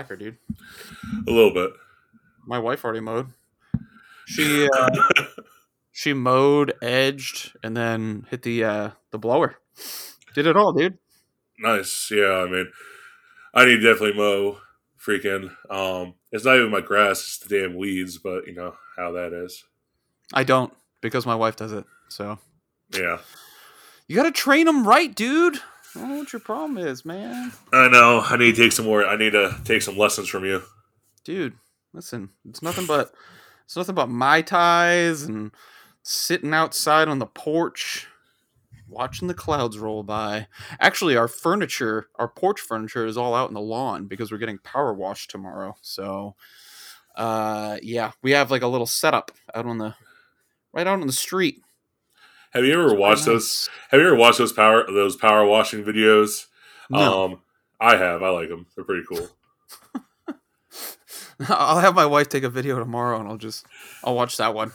slacker, dude. A little bit. My wife already mowed. She uh, she mowed, edged, and then hit the uh, the blower. Did it all, dude. Nice. Yeah, I mean, I need to definitely mow. Freaking, um, it's not even my grass; it's the damn weeds. But you know how that is. I don't because my wife does it. So Yeah, you got to train them right, dude. I don't know what your problem is, man. I know. I need to take some more. I need to take some lessons from you. Dude, listen, it's nothing but it's nothing but my ties and sitting outside on the porch watching the clouds roll by. Actually, our furniture, our porch furniture is all out in the lawn because we're getting power washed tomorrow. So uh yeah, we have like a little setup out on the right out on the street. Have you ever watched those? Have you ever watched those power those power washing videos? No. Um, I have. I like them. They're pretty cool. I'll have my wife take a video tomorrow and I'll just I'll watch that one.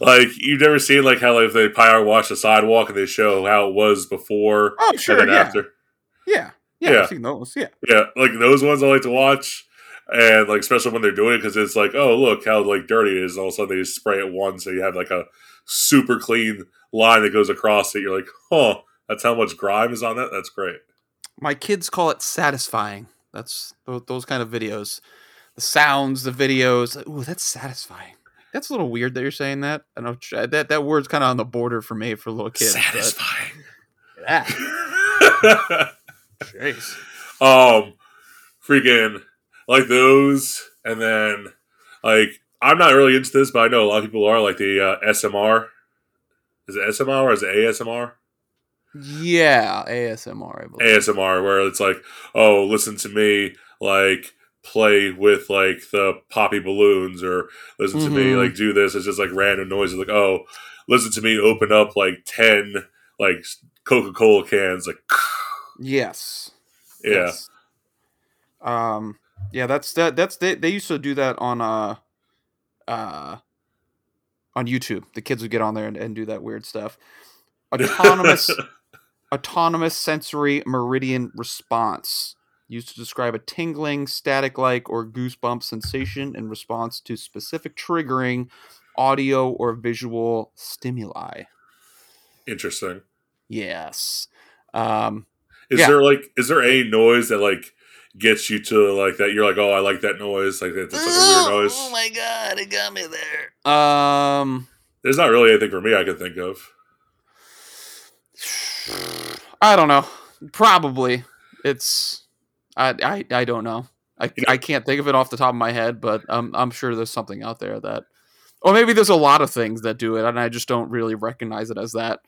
Like you've never seen like how like they power wash the sidewalk and they show how it was before Oh, sure, and yeah. after. Yeah. Yeah, Yeah. I've seen those. Yeah. Yeah, like those ones I like to watch, and like especially when they're doing it because it's like, oh look how like dirty it is. And all of a sudden they just spray it once, so you have like a super clean line that goes across it. You're like, huh, that's how much grime is on that. That's great. My kids call it satisfying. That's those, those kind of videos. The sounds, the videos. Ooh, that's satisfying. That's a little weird that you're saying that. I know that that word's kind of on the border for me for little kids. but- Satisfying. Yeah. Jeez. um, freaking like those, and then like I'm not really into this, but I know a lot of people are like the uh, SMR. Is it SMR or is it ASMR? Yeah, ASMR. I believe. ASMR where it's like, oh, listen to me like play with like the poppy balloons or listen to me Mhm. like do this. It's just like random noises like, oh, listen to me open up like 10 like Coca Cola cans. Like, Yes. yeah. Yes. Um. Yeah. That's that. That's they. They used to do that on uh, uh, on YouTube. The kids would get on there and, and do that weird stuff. Autonomous autonomous sensory meridian response used to describe a tingling, static-like, or goosebump sensation in response to specific triggering audio or visual stimuli. Interesting. Yes. Um. Is Yeah. there like, is there any noise that like gets you to like that? You're like, oh, I like that noise. Like, it's like a weird noise. Oh my god, it got me there. Um. There's not really anything for me I can think of. I don't know. Probably it's. I I, I don't know. I, You know- I can't think of it off the top of my head, but I'm I'm sure there's something out there that, or maybe there's a lot of things that do it, and I just don't really recognize it as that.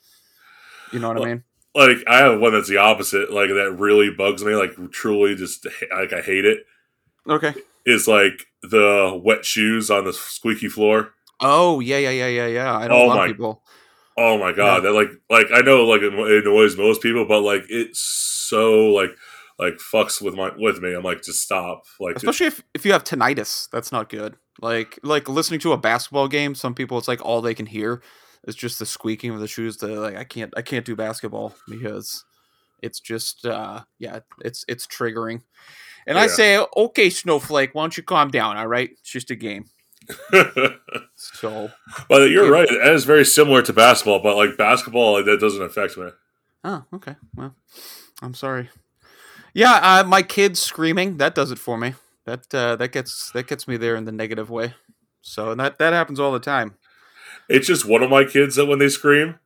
You know what I mean? Like, I have one that's the opposite. Like, that really bugs me. Like, truly, just like I hate it. Okay. is like the wet shoes on the squeaky floor. Oh yeah yeah yeah yeah yeah. I know Oh a lot my- of people. Oh my god, that like like I know like it annoys most people, but like it's so like like fucks with my with me. I'm like just stop. Like just- Especially if, if you have tinnitus, that's not good. Like like listening to a basketball game, some people it's like all they can hear is just the squeaking of the shoes. To like I can't I can't do basketball because it's just uh yeah it's it's triggering. And I say okay Snowflake, why don't you calm down? All right, it's just a game. So but you're Yeah. right. That is very similar to basketball, but like basketball, like, that doesn't affect me. oh okay well I'm sorry. Yeah, uh, my kids screaming that does it for me. That uh, that gets that gets me there in the negative way. So and that that happens all the time. It's just one of my kids that when they scream,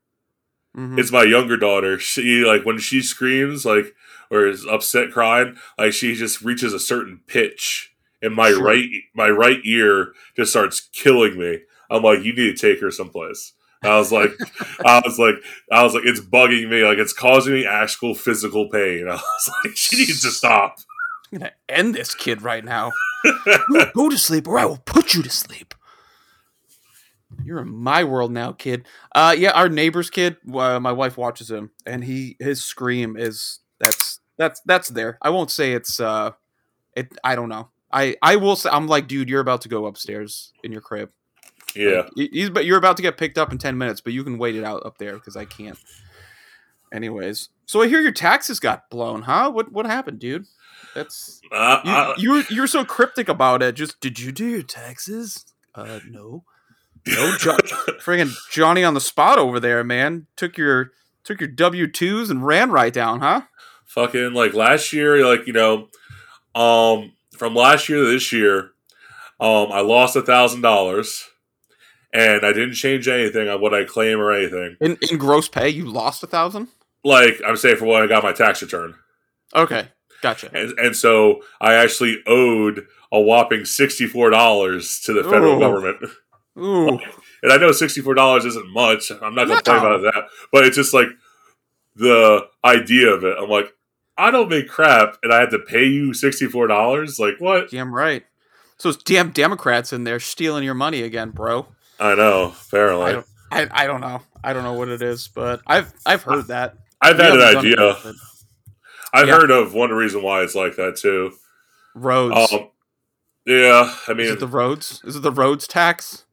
Mhm. it's my younger daughter. She like when she screams like or is upset crying, like she just reaches a certain pitch and my Sure. right my right ear just starts killing me. I'm like, you need to take her someplace. I was like, I was like, I was like, it's bugging me. Like it's causing me actual physical pain. I was like, she needs to stop. I'm gonna end this kid right now. Go to sleep, or I will put you to sleep. You're in my world now, kid. Uh, yeah, our neighbor's kid. Uh, my wife watches him, and he his scream is that's that's that's there. I won't say it's uh, it. I don't know. I I will say I'm like, dude, you're about to go upstairs in your crib. yeah, Like, he's but you're about to get picked up in ten minutes, but you can wait it out up there because I can't. Anyways, so I hear your taxes got blown, huh? What what happened, dude? That's Uh, you, I- you were you were so cryptic about it. Just did you do your taxes? Uh, no, no. Jo- friggin' Johnny on the spot over there, man. Took your took your W twos and ran right down, huh? fucking like last year, like you know, um, from last year to this year, um, I lost a thousand dollars, and I didn't change anything on what I claim or anything. In in gross pay, you lost a thousand. Like I'm saying for what I got my tax return, Okay, gotcha. and and so I actually owed a whopping sixty four dollars to the federal Ooh. government. Ooh, And I know sixty four dollars isn't much. I'm not gonna complain No. about that, but it's just like the idea of it. I'm like, I don't make crap, and I had to pay you sixty four dollars. Like what? damn right. So it's damn Democrats in there stealing your money again, bro. I know. Apparently, I don't. I, I don't know. I don't know what it is, but I've I've heard that. I've We had an idea. it, I've Yeah. heard of one reason why it's like that too. Roads. Um, yeah, I is mean, it the roads? Is it the roads tax?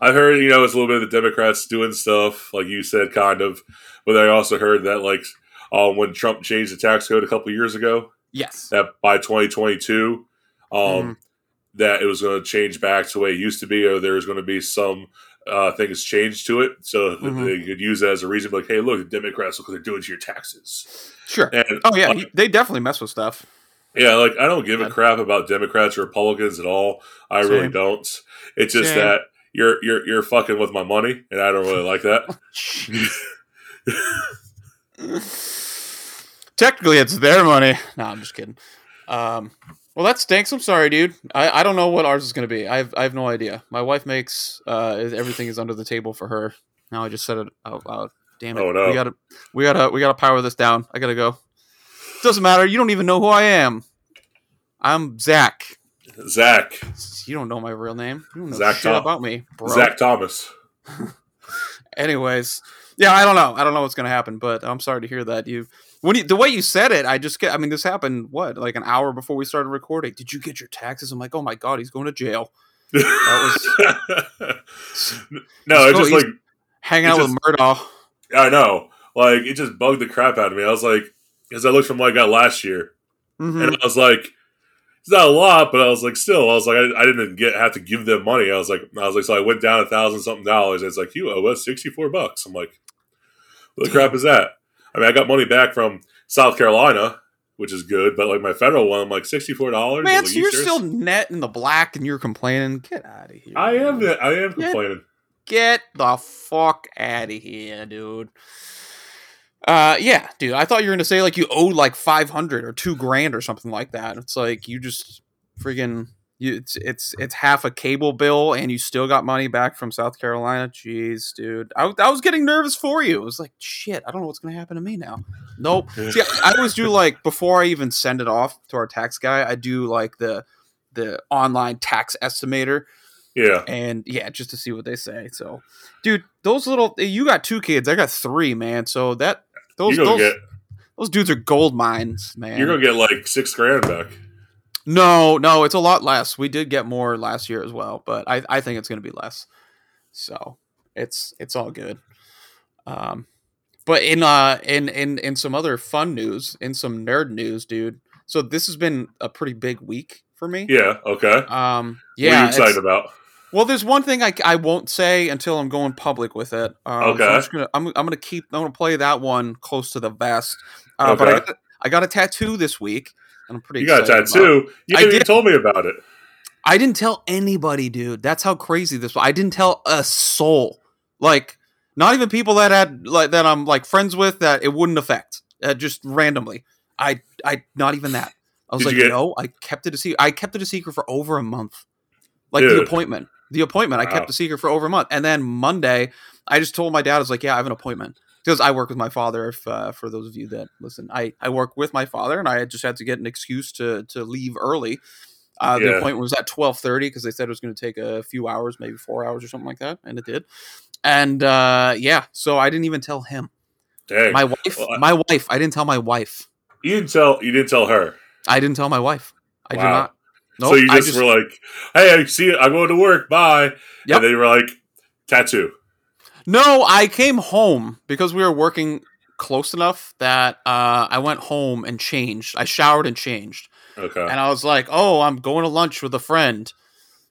I've heard you know it's a little bit of the Democrats doing stuff like you said, kind of. But I also heard that like um, when Trump changed the tax code a couple years ago, Yes. that by 2022, um, Mhm. that it was going to change back to the way it used to be, or there's going to be some uh, things changed to it, so Mhm. they could use that as a reason, like, hey, look, the Democrats look what they're doing to your taxes. Sure. And Oh yeah, like, they definitely mess with stuff. Yeah, like I don't give a crap about Democrats or Republicans at all. I really don't. It's just Same. that you're you're you're fucking with my money, and I don't really like that. Technically, it's their money. No, I'm just kidding. Um, well, that stinks. I'm sorry, dude. I, I don't know what ours is going to be. I have, I have no idea. My wife makes uh, everything is under the table for her. Now I just said it out loud. Damn it. Oh, no. We gotta we gotta we gotta power this down. I gotta go. Doesn't matter. You don't even know who I am. I'm Zack. Zack, You don't know my real name. You don't know Zach shit Tom- about me, bro. Zack Thomas. Anyways, yeah, I don't know. I don't know what's gonna happen, but I'm sorry to hear that. You when you, the way you said it, I just get. I mean, this happened what like an hour before we started recording. Did you get your taxes? I'm like, oh my god, he's going to jail, That was no, it's just like hanging out just- with Murdaugh. I know, like it just bugged the crap out of me. I was like, because I looked from what I got last year, Mhm. and I was like, it's not a lot, but I was like, still, I was like, I, I didn't get have to give them money. I was like, I was like, so I went down a thousand something dollars. And it's like, you owe us sixty four bucks. I'm like, what the crap is that? I mean, I got money back from South Carolina, which is good, but like my federal one, I'm like sixty four dollars. Man, like, so you you're serious? still net in the black, and you're complaining. Get out of here. I am. dude. I am complaining. Get the fuck out of here, dude. Uh, yeah, dude. I thought you were gonna say like you owed like five hundred or two grand or something like that. It's like you just freaking you. It's it's it's half a cable bill, and you still got money back from South Carolina. Jeez, dude. I, I was getting nervous for you. It was like shit. I don't know what's gonna happen to me now. Nope. See, I always do like before I even send it off to our tax guy. I do like the the online tax estimator Yeah. and yeah, just to see what they say. So, dude, those little you got two kids, I got three, man. So that those those, get. those dudes are gold mines, man. You're gonna get like six grand back. no, no, it's a lot less. We did get more last year as well, but I I think it's gonna be less. So it's it's all good. Um, but in uh in in in some other fun news, in some nerd news, dude. So this has been a pretty big week for me. Yeah. Okay. Um, what are yeah, you excited about? Well, there's one thing I, I won't say until I'm going public with it. Um, so Okay. I'm, just gonna, I'm, I'm gonna keep I'm gonna play that one close to the vest. Uh, But I got, I got a tattoo this week, and I'm pretty. You got a tattoo. You even did. told me about it. I didn't tell anybody, dude. That's how crazy this was. I didn't tell a soul. Like, not even people that had like that I'm like friends with that it wouldn't affect. Uh, just randomly. I I not even that. I was Did like, get- no, I kept it a secret. I kept it a secret for over a month. Like the appointment. The appointment. I kept a secret for over a month. And then Monday, I just told my dad, I was like, yeah, I have an appointment. Because I work with my father. If uh, for those of you that listen, I, I work with my father, and I just had to get an excuse to to leave early. Uh, the appointment was at twelve thirty because they said it was going to take a few hours, maybe four hours or something like that, and it did. And uh, yeah, so I didn't even tell him. Dang. My wife, Well, I- my wife. I didn't tell my wife. you didn't tell. You didn't tell her. I didn't tell my wife. I did not. Nope, so you I just, were like, "Hey, I see it. I'm going to work. Bye." Yep. And they were like, "Tattoo." No, I came home because we were working close enough that uh, I went home and changed. I showered and changed, Okay. and I was like, "Oh, I'm going to lunch with a friend."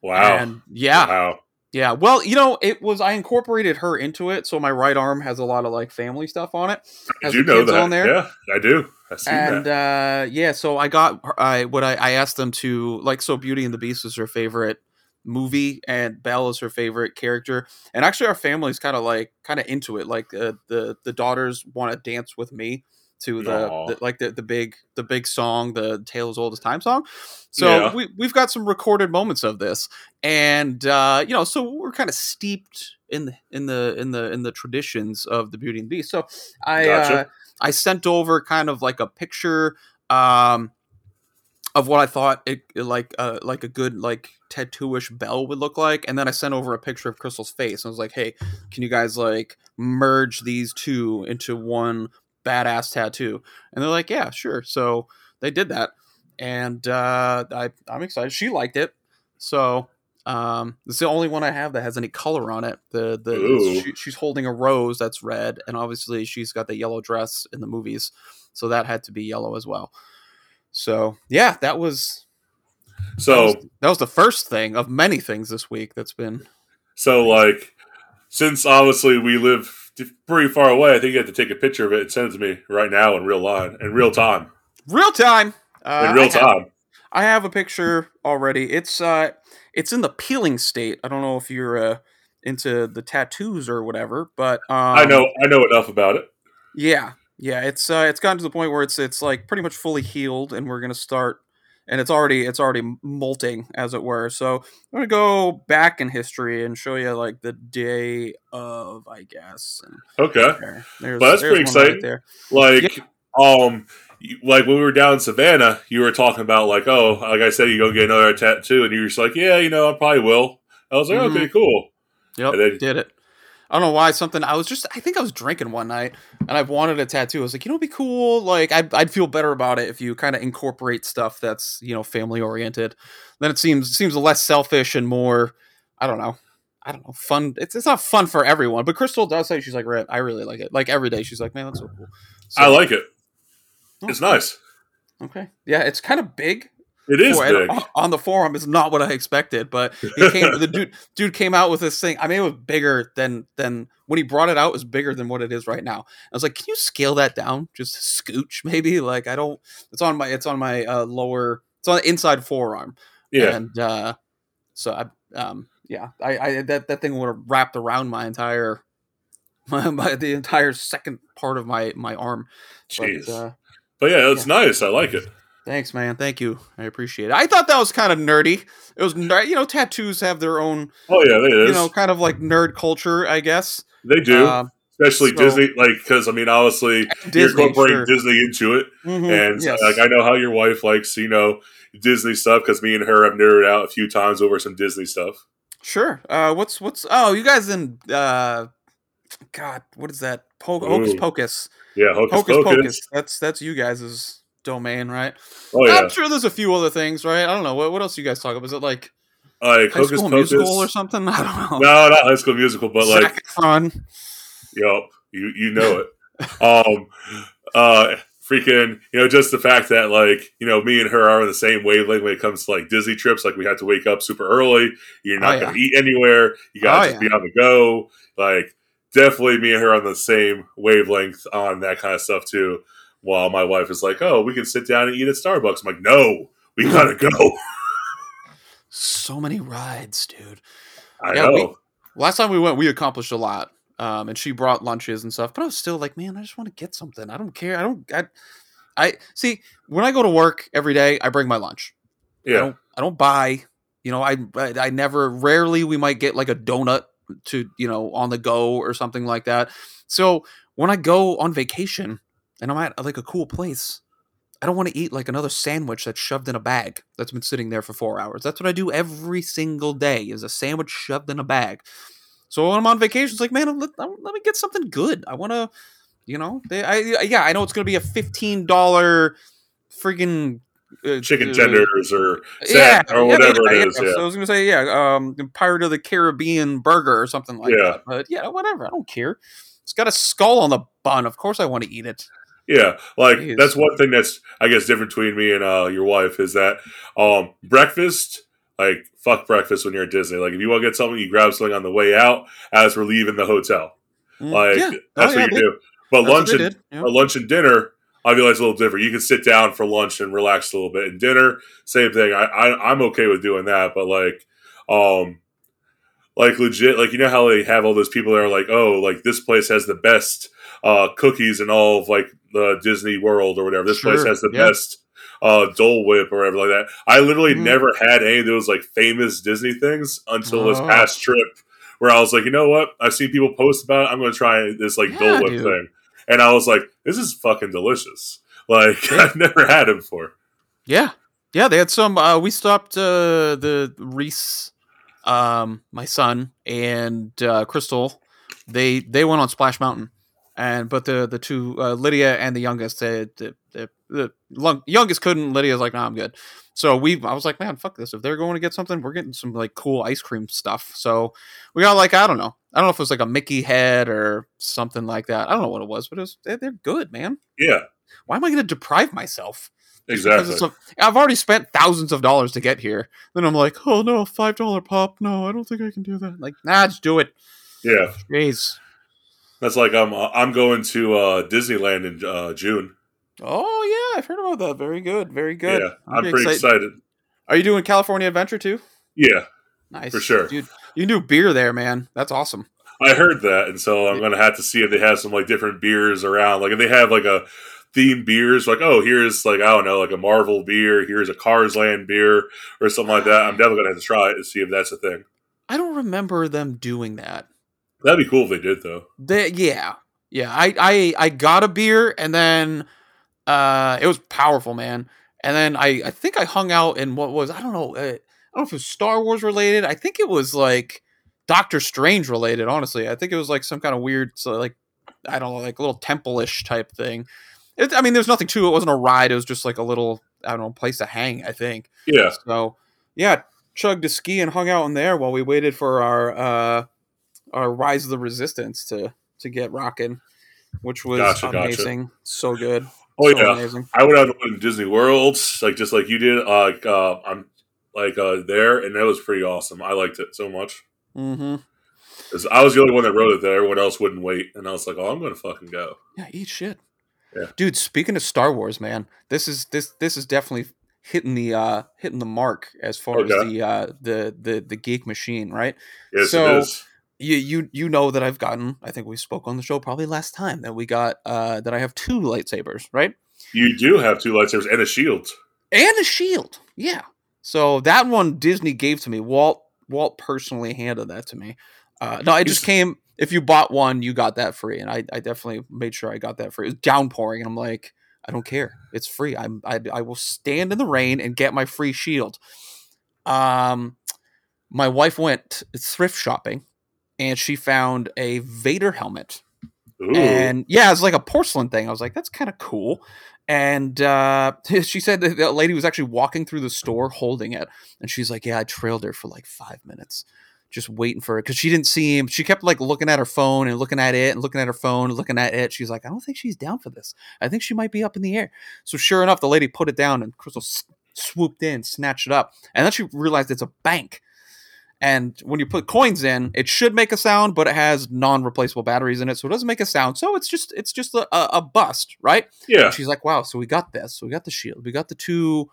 Wow. And yeah, Wow. Yeah. Well, you know, it was I incorporated her into it, so my right arm has a lot of like family stuff on it. I do know that. on there? Yeah, I do. I see and that. uh yeah so i got i what I, I asked them to like so beauty and the beast is her favorite movie and belle is her favorite character and actually our family's kind of like kind of into it like uh, the the daughters want to dance with me to the, the like the, the big the big song the tale as old as time song so Yeah. we, we've got some recorded moments of this and uh you know so we're kind of steeped in the in the in the in the traditions of the beauty and the beast so i Gotcha. uh I sent over kind of like a picture um, of what I thought it it like uh, like a good like tattooish bell would look like, and then I sent over a picture of Crystal's face. And I was like, "Hey, can you guys like merge these two into one badass tattoo?" And they're like, "Yeah, sure." So they did that, and uh, I I'm excited. She liked it, so um, it's the only one I have that has any color on it. The the she, she's holding a rose that's red, and obviously she's got the yellow dress in the movies, so that had to be yellow as well. So yeah, that was that So was, that was the first thing of many things this week that's been so like since obviously we live pretty far away, I think you have to take a picture of it and send it to me right now in real line in real time. real time. Uh, In real I have- time. I have a picture already. It's uh, it's in the peeling state. I don't know if you're uh into the tattoos or whatever, but um, I know I know enough about it. Yeah, yeah. It's uh, it's gotten to the point where it's it's like pretty much fully healed, and we're gonna start, and it's already it's already molting as it were. So I'm gonna go back in history and show you like the day of, I guess. And Okay. there, Well, that's pretty right exciting. there. Like um like when we were down in Savannah, you were talking about like, oh, like I said, you go get another tattoo, and you were just like, yeah, you know, I probably will. I was like, Mhm. okay, cool. Yep, And then- did it. I don't know why something. I was just. I think I was drinking one night, and I've wanted a tattoo. I was like, you know, it'd be cool. Like, I'd, I'd feel better about it if you kind of incorporate stuff that's you know family oriented. Then it seems seems less selfish and more. I don't know. I don't know. Fun. It's it's not fun for everyone, but Crystal does say she's like, "Right, I really like it. Like every day, she's like, man, that's so cool. So, I like it. It's nice. Okay. Yeah, it's kind of big. It is on- on the forum is not what I expected, but he came the dude dude came out with this thing. I mean it was bigger than than when he brought it out it was bigger than what it is right now. I was like, "Can you scale that down just scooch maybe?" Like I don't it's on my it's on my uh, lower it's on the inside forearm. Yeah. And uh so I um yeah, I I that that thing would have wrapped around my entire my, my the entire second part of my my arm. Jeez. But, uh, But yeah, it's nice. I like it. Thanks, man. Thank you. I appreciate it. I thought that was kind of nerdy. It was, you know, tattoos have their own, Oh yeah, it is. you know, kind of like nerd culture, I guess. they do, Um, especially so- Disney. Like because I mean, obviously Disney, you're incorporating sure. Disney into it, Mhm, and yes. like I know how your wife likes you know Disney stuff because me and her have nerded out a few times over some Disney stuff. Sure. Uh, what's what's? Oh, you guys in? Uh, God, what is that? Po- Hocus Pocus. Yeah, Hocus, Hocus Pocus. Pocus. That's that's you guys' domain, right? Oh yeah, I'm sure there's a few other things, right? I don't know. What what else you guys talk about? Is it like like High Hocus School Pocus. Musical or something? I don't know. No, not High School Musical, but like Efron. Yep, you you know it. um, uh, freaking, you know, just the fact that like you know me and her are on the same wavelength when it comes to like Disney trips. Like we have to wake up super early. You're not Oh, going to eat anywhere. You got to Oh, yeah. be on the go. Like definitely, me and her on the same wavelength on that kind of stuff too. While my wife is like, "Oh, we can sit down and eat at Starbucks." I'm like, "No, we gotta go." So many rides, dude. I Yeah, know. we- Last time we went, we accomplished a lot. Um, and she brought lunches and stuff, but I was still like, man, I just want to get something. I don't care. I don't. I, I see when I go to work every day, I bring my lunch. I yeah, don't. I don't buy. You know, I, I I never. Rarely we might get like a donut to you know on the go or something like that. So when I go on vacation and I'm at like a cool place, I don't want to eat like another sandwich that's shoved in a bag that's been sitting there for four hours. That's what I do every single day is a sandwich shoved in a bag. So when I'm on vacation, it's like, man, let, let me get something good. I want to, you know, they, I yeah, I know it's gonna be a fifteen dollar freaking uh, chicken uh, tenders or yeah, or whatever yeah, it is. yeah. Yeah, So I was gonna say, yeah, um, Pirate of the Caribbean burger or something like Yeah. that. But yeah, whatever. I don't care. It's got a skull on the bun. Of course, I want to eat it. Yeah, like Jeez. that's one thing that's I guess different between me and uh, your wife is that um, breakfast. Like fuck breakfast when you're at Disney. Like if you want to get something, you grab something on the way out as we're leaving the hotel. Mm, Like yeah. that's Oh, yeah, what you they- do. But lunch and. Yeah. uh, lunch and dinner, I feel like it's a little different. You can sit down for lunch and relax a little bit. And dinner, same thing. I, I I'm okay with doing that, but like, um, like legit, like you know how they have all those people that are like, oh, like this place has the best uh cookies in all of like the Disney World or whatever. This place has the yeah. best uh Dole Whip or whatever like that. I literally Mhm. never had any of those like famous Disney things until this Oh. past trip where I was like, you know what? I've seen people post about it. I'm going to try this like Yeah, Dole Whip dude. thing. And I was like, this is fucking delicious. Like, Yeah. I've never had it before. Yeah, yeah. They had some. Uh, we stopped uh, the Reese, um, my son, and uh, Crystal. They they went on Splash Mountain, and but the the two uh, Lydia and the youngest, the the, the lung- youngest couldn't. Lydia's like, nah, I'm good. So we, I was like, man, fuck this. If they're going to get something, we're getting some like cool ice cream stuff. So we got like, I don't know, I don't know if it was like a Mickey head or something like that. I don't know what it was, but it was, they, they're good, man. Yeah, Why am I going to deprive myself? Exactly. I've already spent thousands of dollars to get here. Then I'm like, oh no, five dollar pop. No, I don't think I can do that. Like, nah, just do it. yeah, Jeez. That's like I'm I'm going to uh, Disneyland in uh, June. Oh yeah, I've heard about that. Very good. Very good. Yeah, I'm pretty excited. Are you doing California Adventure too? Yeah, Nice For sure. dude. You can do beer there, man. That's awesome. I heard that, and so I'm going to have to see if they have some like different beers around. Like if they have like a themed beers, like oh here's like I don't know like a Marvel beer, here's a Cars Land beer or something like that. I'm definitely going to have to try it and see if that's a thing. I don't remember them doing that. That'd be cool if they did though. They, yeah, yeah. I, I, I got a beer and then uh, it was powerful, man. And then I, I think I hung out in what was I don't know, uh, I don't know if it was Star Wars related. I think it was like Doctor Strange related. Honestly, I think it was like some kind of weird, so like I don't know, like a little temple-ish type thing. It, I mean, there's nothing to it. It wasn't a ride. It was just like a little, I don't know, place to hang. I think. Yeah, So yeah, chugged a ski and hung out in there while we waited for our uh our Rise of the Resistance to to get rocking, which was Gotcha, gotcha. amazing. So good. Oh so yeah, amazing. I went out to Disney World, like just like you did. Uh, Like uh, I'm like uh, there, and that was pretty awesome. I liked it so much. Mm-hmm. I was the only one that rode it that Everyone else wouldn't wait, and I was like, "Oh, I'm gonna fucking go." Yeah, eat shit. Yeah. Dude, speaking of Star Wars, man, this is this this is definitely hitting the uh hitting the mark as far as the uh the the the geek machine, right? Yes, So- it is. You you you know that I've gotten. I think we spoke on the show probably last time that we got uh that I have two lightsabers, right? You do have two lightsabers and a shield. And a shield. Yeah. So that one Disney gave to me. Walt Walt personally handed that to me. Uh no, it just came if you bought one, you got that free. And I, I definitely made sure I got that free. It was downpouring, and I'm like, I don't care. It's free. I'm I, I will stand in the rain and get my free shield. Um my wife went thrift shopping and she found a Vader helmet Ooh, and yeah, it's like a porcelain thing. I was like, that's kind of cool. And uh, she said that the lady was actually walking through the store holding it, and she's like, "Yeah, I trailed her for like five minutes, just waiting for it because she didn't see him. She kept like looking at her phone and looking at it and looking at her phone and looking at it. She's like, I don't think she's down for this. I think she might be up in the air. So sure enough, the lady put it down, and Crystal s- swooped in, snatched it up, and then she realized it's a bank. And when you put coins in, it should make a sound, but it has non-replaceable batteries in it, so it doesn't make a sound. So it's just it's just a, a, bust, right? yeah. And she's like, "Wow, so we got this. So we got the shield. We got the two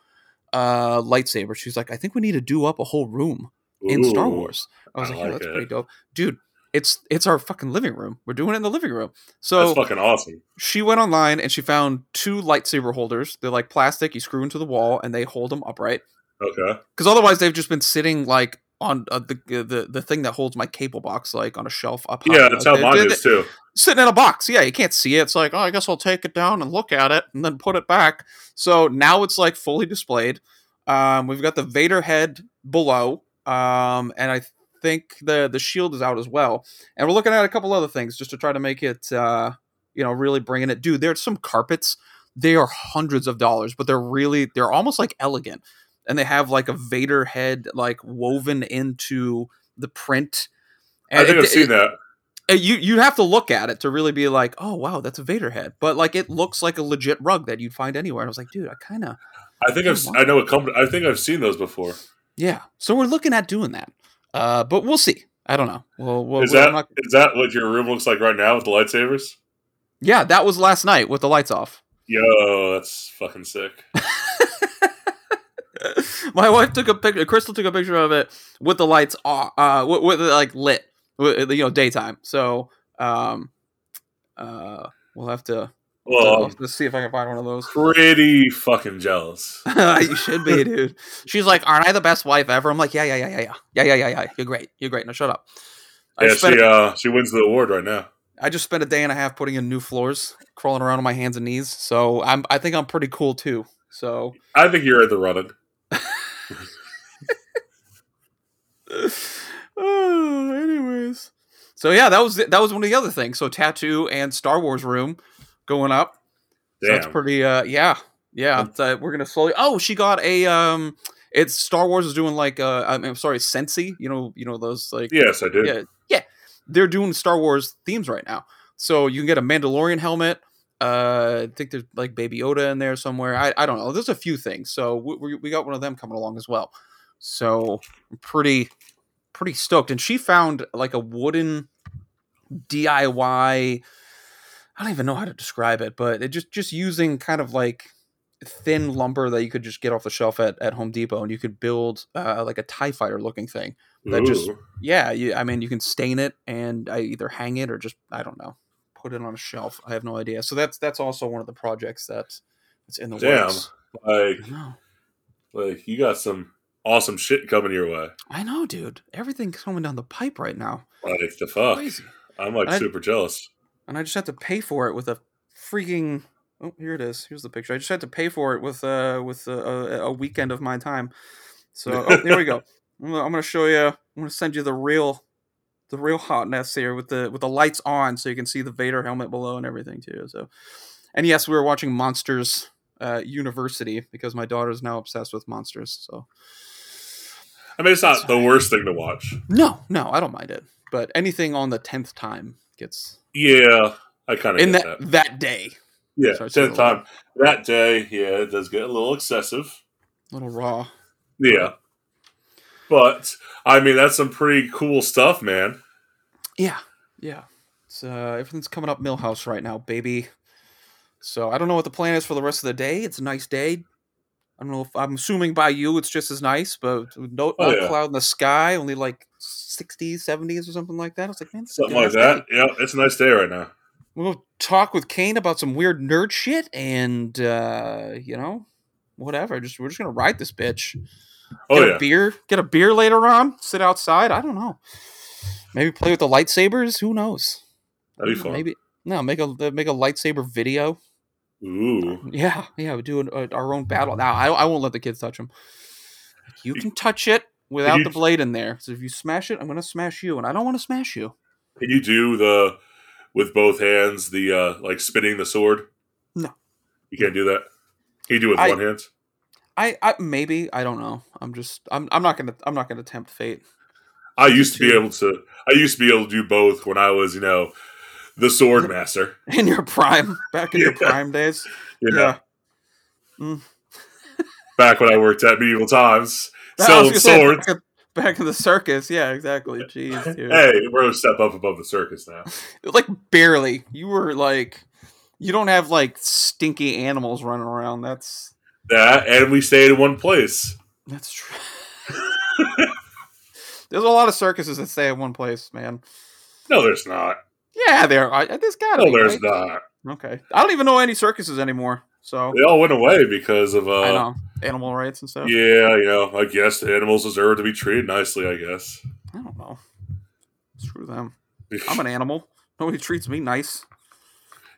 uh lightsabers." She's like, "I think we need to do up a whole room in Star Wars." I was I like, "Yeah, like that's it. pretty dope, dude." It's it's our fucking living room. We're doing it in the living room. That's So fucking awesome. she went online and she found two lightsaber holders. They're like plastic. You screw into the wall and they hold them upright. Okay. Because otherwise, they've just been sitting like on uh, the, the the thing that holds my cable box, like on a shelf up high. Yeah, that's how mine is too. sitting in a box. Yeah, you can't see it. It's like, oh, I guess I'll take it down and look at it and then put it back. So now it's like fully displayed. Um, we've got the Vader head below, um, and I think the the shield is out as well. And we're looking at a couple other things just to try to make it, uh, you know, really bringing it. Dude, there's some carpets. They are hundreds of dollars, but they're really they're almost like elegant, and they have like a Vader head like woven into the print. And I think it- I've seen it- that. You you have to look at it to really be like, oh wow, that's a Vader head. But like it looks like a legit rug that you'd find anywhere. And I was like, dude, I kind of I think I've s- I know a company. I think I've seen those before. yeah. So we're looking at doing that. Uh, but we'll see. I don't know. Well, well Is that not- is that what your room looks like right now with the lightsabers? yeah, that was last night with the lights off. Yo, that's fucking sick. My wife took a picture. Crystal took a picture of it with the lights off, uh, with, with like lit, with, you know, daytime. So, um, uh, we'll have to. Well, I'll I'm have to see if I can find one of those. pretty fucking jealous. you should be, dude. She's like, "Aren't I the best wife ever?" I'm like, "Yeah, yeah, yeah, yeah, yeah, yeah, yeah, yeah, yeah. You're great. You're great." Now shut up. I Yeah, she uh she wins the award right now. I just spent a day and a half putting in new floors, crawling around on my hands and knees. So I'm, I think I'm pretty cool too. So, I think you're in the running. oh, anyways. So yeah, that was that was one of the other things. So tattoo and Star Wars room going up. So that's pretty. Uh, yeah, yeah. We're gonna slowly. Oh, she got a. Um, it's Star Wars is doing like. Uh, I'm, I'm sorry, Scentsy. You know, you know those like. Yes, I did. Yeah, yeah. They're doing Star Wars themes right now. So you can get a Mandalorian helmet. Uh, I think there's like Baby Yoda in there somewhere. I, I don't know. There's a few things. So we, we, we got one of them coming along as well. So I'm pretty pretty stoked. And she found like a wooden DIY. I don't even know how to describe it, but it just just using kind of like thin lumber that you could just get off the shelf at, at Home Depot, and you could build uh, like a Tie Fighter looking thing that just- yeah, you, I mean, you can stain it and I either hang it or just I don't know, put it on a shelf. I have no idea. So that's that's also one of the projects that that's in the Damn. works. like like you got some awesome shit coming your way. I know, dude. Everything's coming down the pipe right now. Like the fuck. Crazy. I'm like I- super jealous. And I just had to pay for it with a freaking. Oh, here it is. Here's the picture. I just had to pay for it with uh with a, a, a weekend of my time. So oh, here we go. I'm gonna, I'm gonna show you. I'm gonna send you the real, the real hotness here with the with the lights on, so you can see the Vader helmet below and everything too. So, and yes, we were watching Monsters uh, University because my daughter's now obsessed with monsters. So I mean, it's not the worst thing to watch. no, no, I don't mind it. But anything on the tenth time gets Yeah, I kind of in get that that. that day Yeah, tenth get a time that day. Yeah, it does get a little excessive. A little raw. Yeah, but I mean, that's some pretty cool stuff, man. Yeah, yeah. It's uh, everything's coming up Milhouse right now, baby. So I don't know what the plan is for the rest of the day. It's a nice day. I don't know if I'm assuming by you it's just as nice, but no, Oh, no yeah. cloud in the sky, only like 60s, 70s or something like that. I was like, man, this is a Something like good-ass day. that. Yeah, it's a nice day right now. We'll talk with Kane about some weird nerd shit, and uh, you know, whatever. Just we're just gonna ride this bitch. Oh get yeah, a beer, get a beer later on. Sit outside. I don't know. Maybe play with the lightsabers. Who knows? that'd be fun. Maybe no, make a make a lightsaber video. Ooh, Yeah, yeah, we do an, uh, our own battle. Now I, I won't let the kids touch them. You can touch it without you- the blade in there. So if you smash it, I'm gonna smash you, and I don't want to smash you. can you do the with both hands the uh like spinning the sword? No. you can't do that. Can you do it with I- one hand? I, I maybe I don't know. I'm just I'm I'm not gonna I'm not gonna tempt fate. I used to be able to. I used to be able to do both when I was, you know, the sword master. In your prime, back in your prime days. Know, Yeah. Mm. back when I worked at medieval times, was selling say, swords. Back, in- back in the circus. Yeah, exactly. Jeez, dude. Hey, we're a step up above the circus now. like barely. You were like, you don't have like stinky animals running around. That's That and we stayed in one place. that's true. There's a lot of circuses that stay in one place, man. No, there's not. Yeah, there. I, there's gotta No, be. there's right? not. Okay, I don't even know any circuses anymore. So They all went away because of I uh know animal rights and stuff. yeah, you know, I guess the animals deserve to be treated nicely, I guess. I don't know. Screw them. I'm an animal. Nobody treats me nice.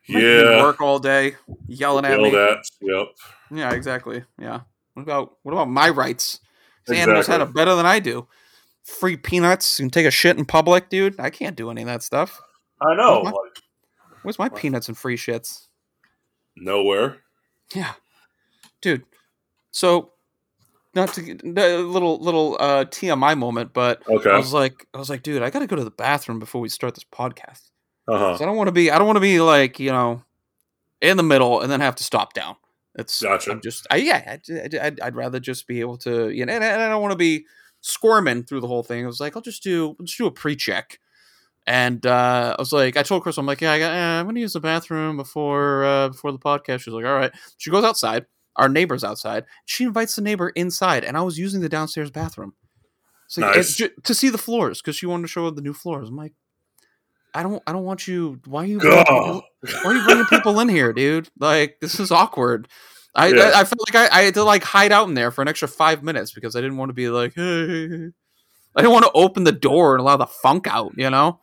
Me yeah. work all day, yelling at me. at. Yep. Yeah, exactly. Yeah. What about what about my rights? These animals had it better than I do. Free peanuts. You can take a shit in public, dude. I can't do any of that stuff. I know. What? Like, Where's my peanuts and free shits? nowhere. Yeah, dude. So not to get a little little uh TMI moment, but okay. I was like, I was like, dude, I gotta go to the bathroom before we start this podcast. Uh huh. 'Cause I don't want to be, I don't want to be like, you know, in the middle and then have to stop down. It's, Gotcha. I'm just, I, yeah, I, I'd, I'd rather just be able to, you know, and, and I don't want to be squirming through the whole thing. I was like, I'll just do, let's do a pre-check. And uh, I was like, I told Chris, I'm like, yeah, I got, eh, I'm gonna use the bathroom before uh, before the podcast. She's like, all right. She goes outside. Our neighbor's outside. She invites the neighbor inside, and I was using the downstairs bathroom. Like, Nice. ju- to see the floors because she wanted to show the new floors. I'm like, I don't, I don't want you. Why are you? bringing people- why are you bringing people in here, dude? Like, this is awkward. I, Yeah. I, I felt like I, I had to like hide out in there for an extra five minutes because I didn't want to be like, hey. I didn't want to open the door and allow the funk out, you know?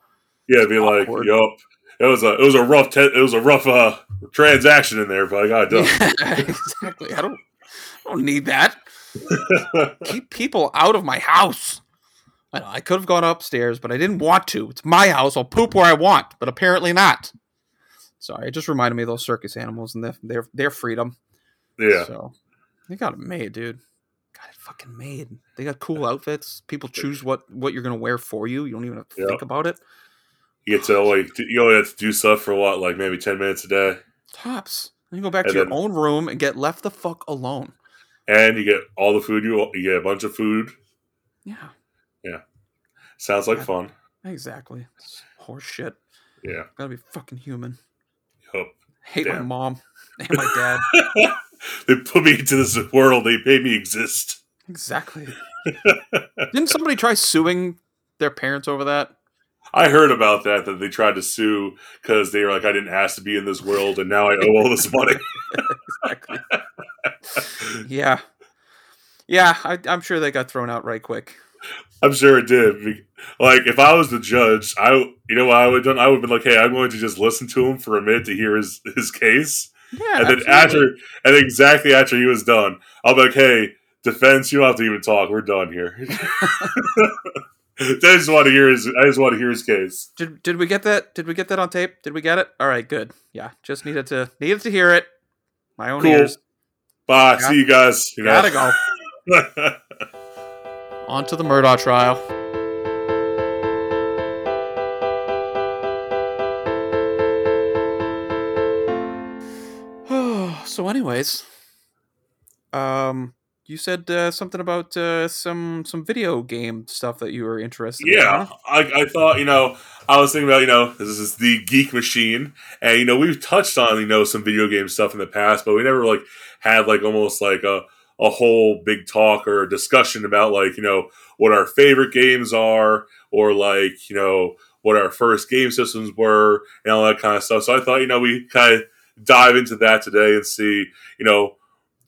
Yeah, be like, Awkward. yup. It was a it was a rough te- it was a rough uh transaction in there, but I got it done. Yeah, exactly. I don't, I don't need that. Keep people out of my house. I, know, I could have gone upstairs, but I didn't want to. It's my house. I'll poop where I want, but apparently not. Sorry, it just reminded me of those circus animals and their their, their freedom. yeah. So they got it made, dude. Got it fucking made. They got cool outfits. People choose what what you're gonna wear for you. You don't even have to Yeah. think about it. You get to do- you only have to do stuff for what, like maybe ten minutes a day. Tops. Then you go back And to your own room and get left the fuck alone. And you get all the food you you get a bunch of food. Yeah, Yeah. Sounds like Yeah. fun. exactly. It's horse shit. Yeah. Gotta be fucking human. Yup. hate my mom and my dad. they put me into this world, they made me exist. exactly. Didn't somebody try suing their parents over that? I heard about that that they tried to sue because they were like, I didn't ask to be in this world, and now I owe all this money. Exactly. yeah. Yeah, I, I'm sure they got thrown out right quick. I'm sure it did. Like if I was the judge, I you know what I would have done? I would have been like, hey, I'm going to just listen to him for a minute to hear his his case, Yeah. and then absolutely. after and exactly after he was done, I'll be like, hey, defense, you don't have to even talk. We're done here. I just want to hear his. I just want to hear his case. Did did we get that? Did we get that on tape? Did we get it? All right, good. Yeah, just needed to needed to hear it. My own Cool. ears. Bye. Got- See you guys. You know. Gotta go. On to the Murdaugh trial. so, anyways, um, you said uh, something about uh, some some video game stuff that you were interested in. Yeah. I, I thought you know I was thinking about you know this is the geek machine, and you know we've touched on you know some video game stuff in the past, but we never like had like almost like a a whole big talk or discussion about like you know what our favorite games are or like you know what our first game systems were and all that kind of stuff. So I thought you know we kind of dive into that today and see you know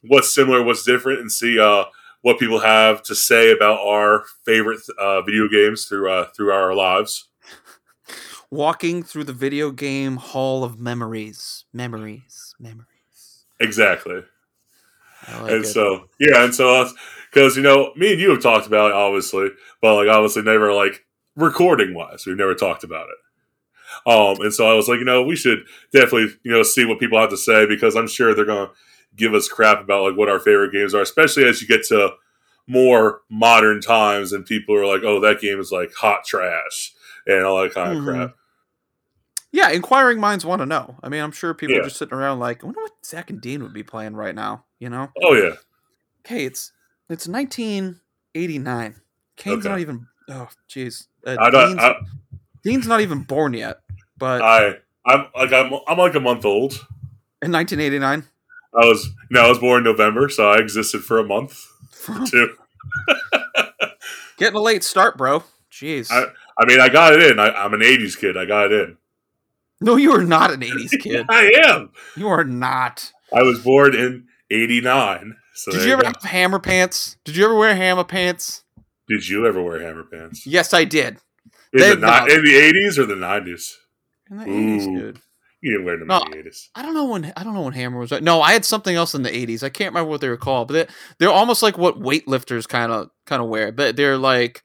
what's similar, what's different, and see uh what people have to say about our favorite uh, video games through uh, through our lives. Walking through the video game hall of memories, memories, memories. Exactly. Like and it. so yeah, and so because you know me and you have talked about it obviously, but like obviously never like recording wise, we've never talked about it. Um, and so I was like, you know, we should definitely you know see what people have to say because I'm sure they're gonna give us crap about like what our favorite games are, especially as you get to more modern times and people are like, oh, that game is like hot trash and all that kind Mhm. of crap. Yeah, inquiring minds want to know. I mean, I'm sure people Yeah. are just sitting around like, I wonder what Zack and Dean would be playing right now. You know? Oh yeah, Hey, it's it's 1989. Kane's Okay. not even. Oh, jeez. Uh, I don't. Dean's, I, Dean's not even born yet. But I I'm like I'm I'm like a month old. in 1989, I was no, I was born in November, so I existed for a month too. getting a late start, bro. Jeez. I- I mean, I got it in. I, I'm an '80s kid. I got it in. no, you are not an 80s kid. I am. you are not. I was born in '89. So Did you ever go. have hammer pants? Did you ever wear hammer pants? Did you ever wear hammer pants? Yes, I did. In They- the, ni- in the '80s or the '90s? In the 80s, dude. You didn't wear them No. in the '80s. I don't know when I don't know when Hammer was. No, I had something else in the '80s. I can't remember what they were called, but they, they're almost like what weightlifters kind of kind of wear. But they're like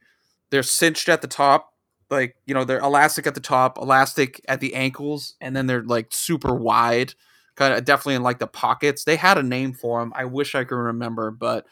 they're cinched at the top, like you know they're elastic at the top, elastic at the ankles, and then they're like super wide, kind of definitely in like the pockets. They had a name for them. I wish I could remember, but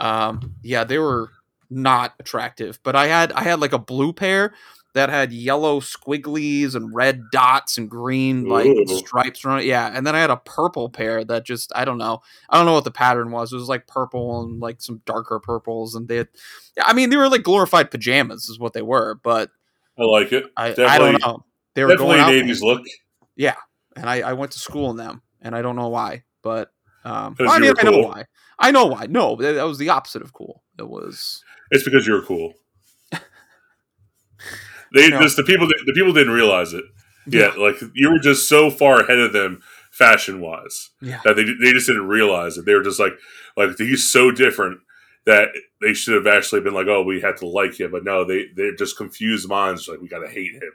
Um, yeah, they were not attractive, but I had I had like a blue pair that had yellow squigglies and red dots and green like Ooh. stripes around it. Yeah, and then I had a purple pair that just I don't know. I don't know what the pattern was. It was like purple and like some darker purples, and they had. Yeah, I mean they were like glorified pajamas, is what they were. But I like it. I, I Definitely- don't know. They were Definitely an eighties look. Yeah, and I, I went to school in them, and I don't know why, but um, well, I mean were I know why. I know why. No, that, that was the opposite of cool. It was It's because you were cool. They No. just the people the people didn't realize it. Yeah, like you were just so far ahead of them fashion wise yeah. that they they just didn't realize it. They were just like like he's so different that they should have actually been like, oh, we had to like him, but no, they they're just confused minds. Like we gotta hate him.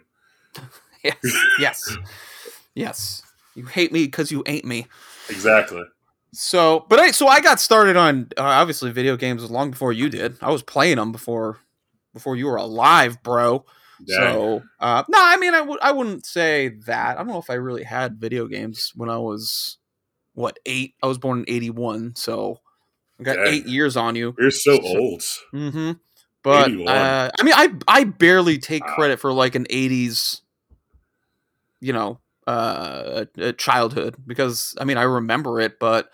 Yes, yes, yes. You hate me because you ain't me. Exactly. So, but I so I got started on uh, obviously video games long before you did. I was playing them before before you were alive, bro. So, uh, no, I mean, I would I wouldn't say that. I don't know if I really had video games when I was what eight. I was born in eighty one, so I got eight years on you. You're so So- old. Mm-hmm. But uh, I mean, I I barely take Wow. credit for like an '80s, you know, uh, uh, childhood because I mean I remember it, but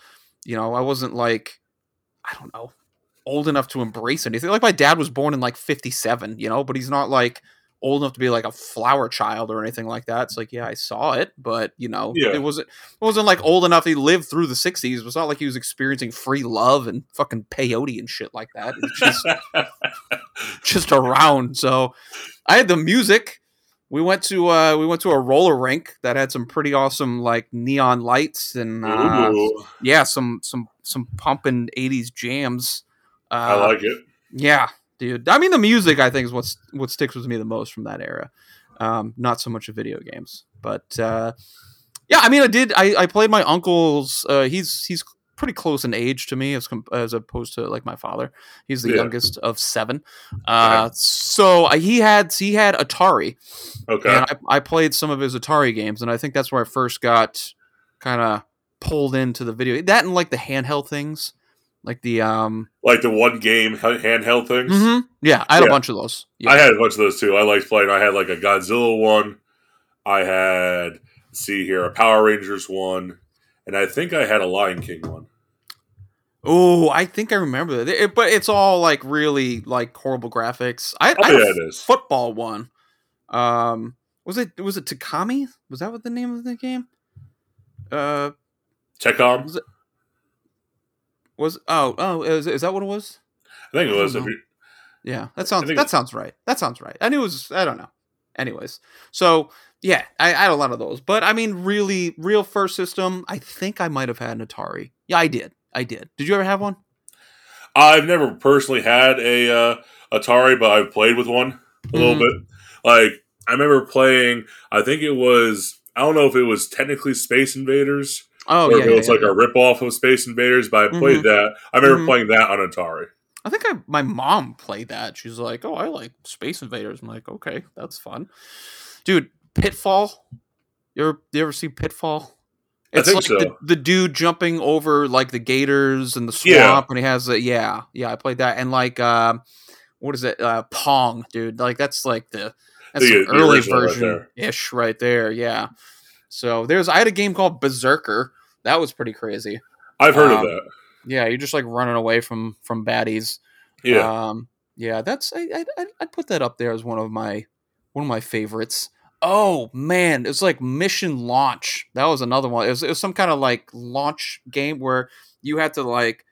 you know I wasn't like I don't know old enough to embrace anything. Like my dad was born in like '57, you know, but he's not like old enough to be like a flower child or anything like that. It's like yeah, I saw it, but you know, Yeah. it wasn't it wasn't like old enough. He lived through the '60s. It's not like he was experiencing free love and fucking peyote and shit like that. It's just just around. So I had the music. We went to uh we went to a roller rink that had some pretty awesome like neon lights and uh, yeah, some some some pumping 80s jams. Uh I like it. yeah, dude. I mean the music I think is what's what sticks with me the most from that era. Um not so much of video games. But uh yeah, I mean I did I I played my uncle's uh he's he's pretty close in age to me as com- as opposed to like my father. He's the Yeah. youngest of 7. Uh so uh, he had he had Atari Okay. and I, I played some of his Atari games, and I think that's where I first got kind of pulled into the video. That and like the handheld things, like the um, like the one game handheld things. mhm. yeah, I had a bunch of those. Yeah. I had a bunch of those too. I liked playing. I had like a Godzilla one. I had see here a Power Rangers one, and I think I had a Lion King one. oh, I think I remember that, It- but it's all like really like horrible graphics. I, Oh I had yeah, it is. football one. Um, was it was it Takami? Was that what the name of the game? Uh, Techcom. was oh oh is, is that what it was? I think it was. don't If know. you- Yeah, that sounds that it's- sounds right. That sounds right. I knew it was. I don't know. Anyways, so yeah, I, I had a lot of those, but I mean, really, real first system. I think I might have had an Atari. Yeah, I did. I did. Did you ever have one? I've never personally had a uh, Atari, but I've played with one a little Mhm. bit. Like I remember playing. I think it was. I don't know if it was technically Space Invaders Oh yeah, it was yeah, like yeah. a rip off of Space Invaders. But I played Mhm. that. I remember Mhm. playing that on Atari. I think I my mom played that. She's like, "Oh, I like Space Invaders." I'm like, "Okay, that's fun." Dude, Pitfall. You ever you ever see Pitfall? I It's think like the, so. the dude jumping over like the gators and the swamp, Yeah. and he has a yeah, yeah. I played that, and like um, what is it? Uh, Pong, dude. Like that's like the that's The- the, the early version ish right there. Yeah. So there's I had a game called Berserker. That was pretty crazy. I've heard Um, of that. Yeah, you're just like running away from from baddies. Yeah. Um, yeah, that's I, I I'd- I'd put that up there as one of my one of my favorites. Oh man, it's like Mission Launch. That was another one. It was, it was some kind of like launch game where you had to like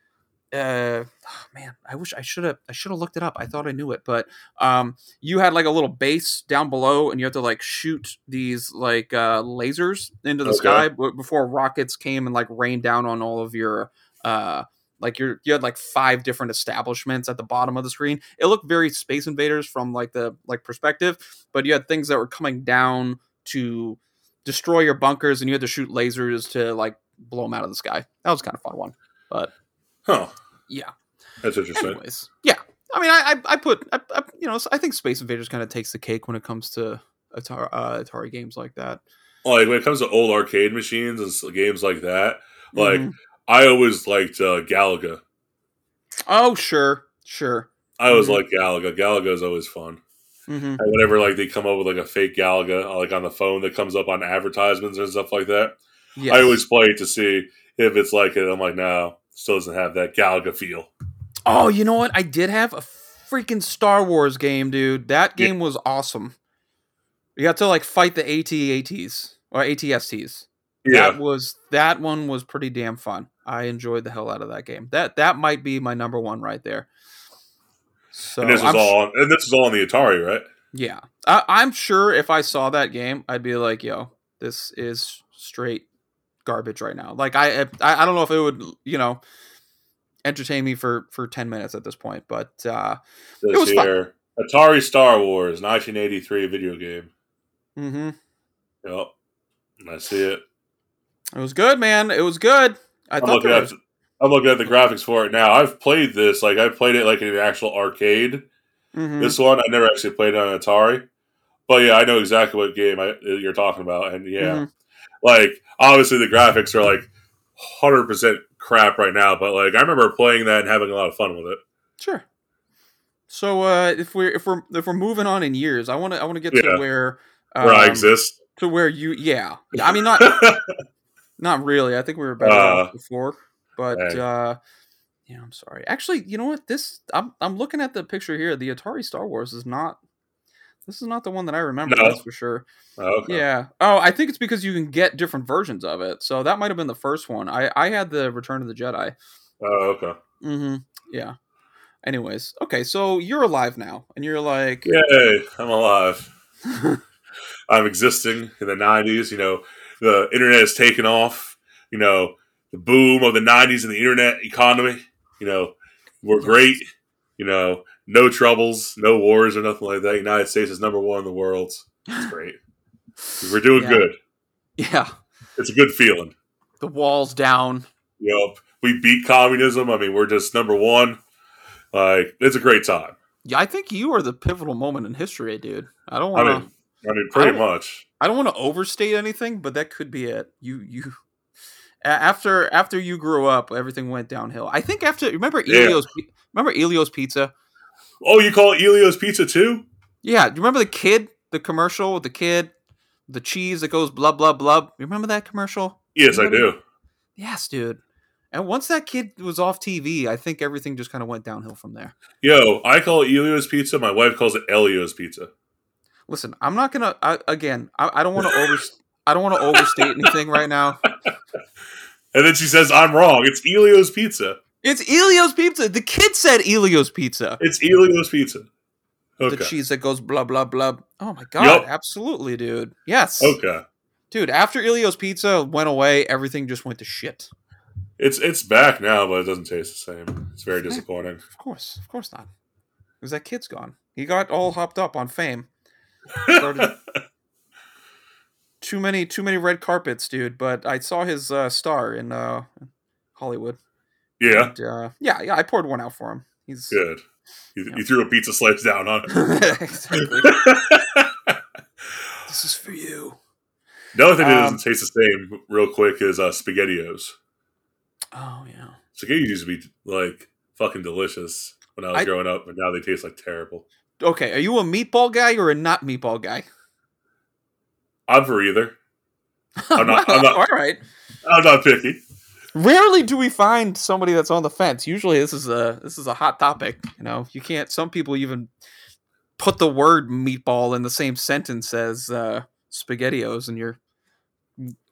uh oh, man i wish i should have i should have looked it up. I thought i knew it but um you had like a little base down below and you had to like shoot these like uh lasers into the Okay. sky before rockets came and like rained down on all of your uh like your you had like five different establishments at the bottom of the screen. It looked very space invaders from like the like perspective but you had things that were coming down to destroy your bunkers and you had to shoot lasers to like blow them out of the sky. That was kind of fun one but Huh. yeah That's interesting. anyways yeah i mean i i, I put I, I, you know i think space invaders kind of takes the cake when it comes to atari, uh, atari games like that Like when it comes to old arcade machines and games like that, like Mhm. I always liked uh, Galaga. Oh, sure, sure. I always Mhm. like Galaga. Galaga's always fun. hmm And whenever like they come up with like a fake Galaga, like on the phone that comes up on advertisements and stuff like that, Yes. I always play it to see if it's like it. I'm like, no, still doesn't have that Galaga feel. Oh, you know what? I did have a freaking Star Wars game, dude. That Yeah. game was awesome. You got to like fight the AT-ATs or ATSTs. Yeah, That was that one was pretty damn fun. I enjoyed the hell out of that game. That that might be my number one right there. So and this is I'm all and this is all on the Atari, right? Yeah, I, I'm sure if I saw that game, I'd be like, "Yo, this is straight garbage right now." Like I, I, I don't know if it would, you know, entertain me for for ten minutes at this point, but uh, This was fun. Atari Star Wars, 1983 video game. Mm-hmm. Yep, I see it. it was good, man. It was good. I I'm thought looking I'm looking at the graphics for it now. I've played this like I played it like in an actual arcade. Mhm. This one I never actually played it on Atari, but yeah, I know exactly what game I, you're talking about, and yeah, Mhm. Like obviously the graphics are like hundred percent crap right now, but like I remember playing that and having a lot of fun with it. Sure. So uh, if we're if we're if we're moving on in years, I want to I want to get Yeah. to where Where I um, exist, to where you yeah I mean not Not really. I think we were better Uh, off before. But hey. uh yeah, I'm sorry. Actually, you know what? This I'm I'm looking at the picture here. The Atari Star Wars is not this is not the one that I remember, No. that's for sure. Oh, okay. Yeah. Oh, I think it's because you can get different versions of it. So that might have been the first one. I I had the Return of the Jedi. Oh, okay. Mm-hmm. Yeah. Anyways, okay, so you're alive now, and you're like, Yay! I'm alive. I'm existing in the '90s. You know, the internet has taken off. You know, the boom of the '90s and the internet economy. You know, we're great. You know, no troubles, no wars or nothing like that. United States is number one in the world. It's great. We're doing Yeah. good. yeah, It's a good feeling. the walls down. Yep. We beat communism. I mean, we're just number one. Like, it's a great time. Yeah, I think you are the pivotal moment in history, dude. I don't I want to. mean, I mean, pretty I much. I don't want to overstate anything, but that could be it. You you after after you grew up, everything went downhill. I think after remember Ellio's Pi- remember Ellio's Pizza? Oh, you call it Ellio's Pizza too? Yeah, do you remember the kid, the commercial with the kid, the cheese that goes blah blah blah. You remember that commercial? Yes, I Remember- do. Yes, dude. And once that kid was off TV, I think everything just kind of went downhill from there. Yo, I call it Ellio's Pizza. My wife calls it Ellio's Pizza. Listen, I'm not gonna. I, again, I, I don't want to over. I don't want to overstate anything right now. And then she says, I'm wrong. It's Ellio's Pizza. It's Ellio's Pizza. The kid said Ellio's Pizza. It's Ellio's Pizza. Okay. the cheese that goes blah blah blah. Oh my god, Yup. absolutely, dude. Yes, Okay. dude. After Ellio's Pizza went away, everything just went to shit. It's it's back now, but it doesn't taste the same. It's very disappointing. Of course, of course not. Because that kid's gone. He got all hopped up on fame. Too many, too many red carpets, dude. But I saw his uh, star in uh, Hollywood. Yeah, And, uh, yeah, yeah. I poured one out for him. He's good. You, threw a pizza slice down on it. exactly. This is for you. Another thing that Um, doesn't taste the same, real quick, is uh, SpaghettiOs. Oh yeah. Spaghetti used to be like fucking delicious when I was I- growing up, but now they taste like terrible. Okay, are you a meatball guy or a not meatball guy? I'm for either. I'm not- I'm not- All right. I'm not picky. Rarely do we find somebody that's on the fence. Usually, this is a this is a hot topic. You know, you can't. Some people even put the word meatball in the same sentence as uh, spaghettios, and you're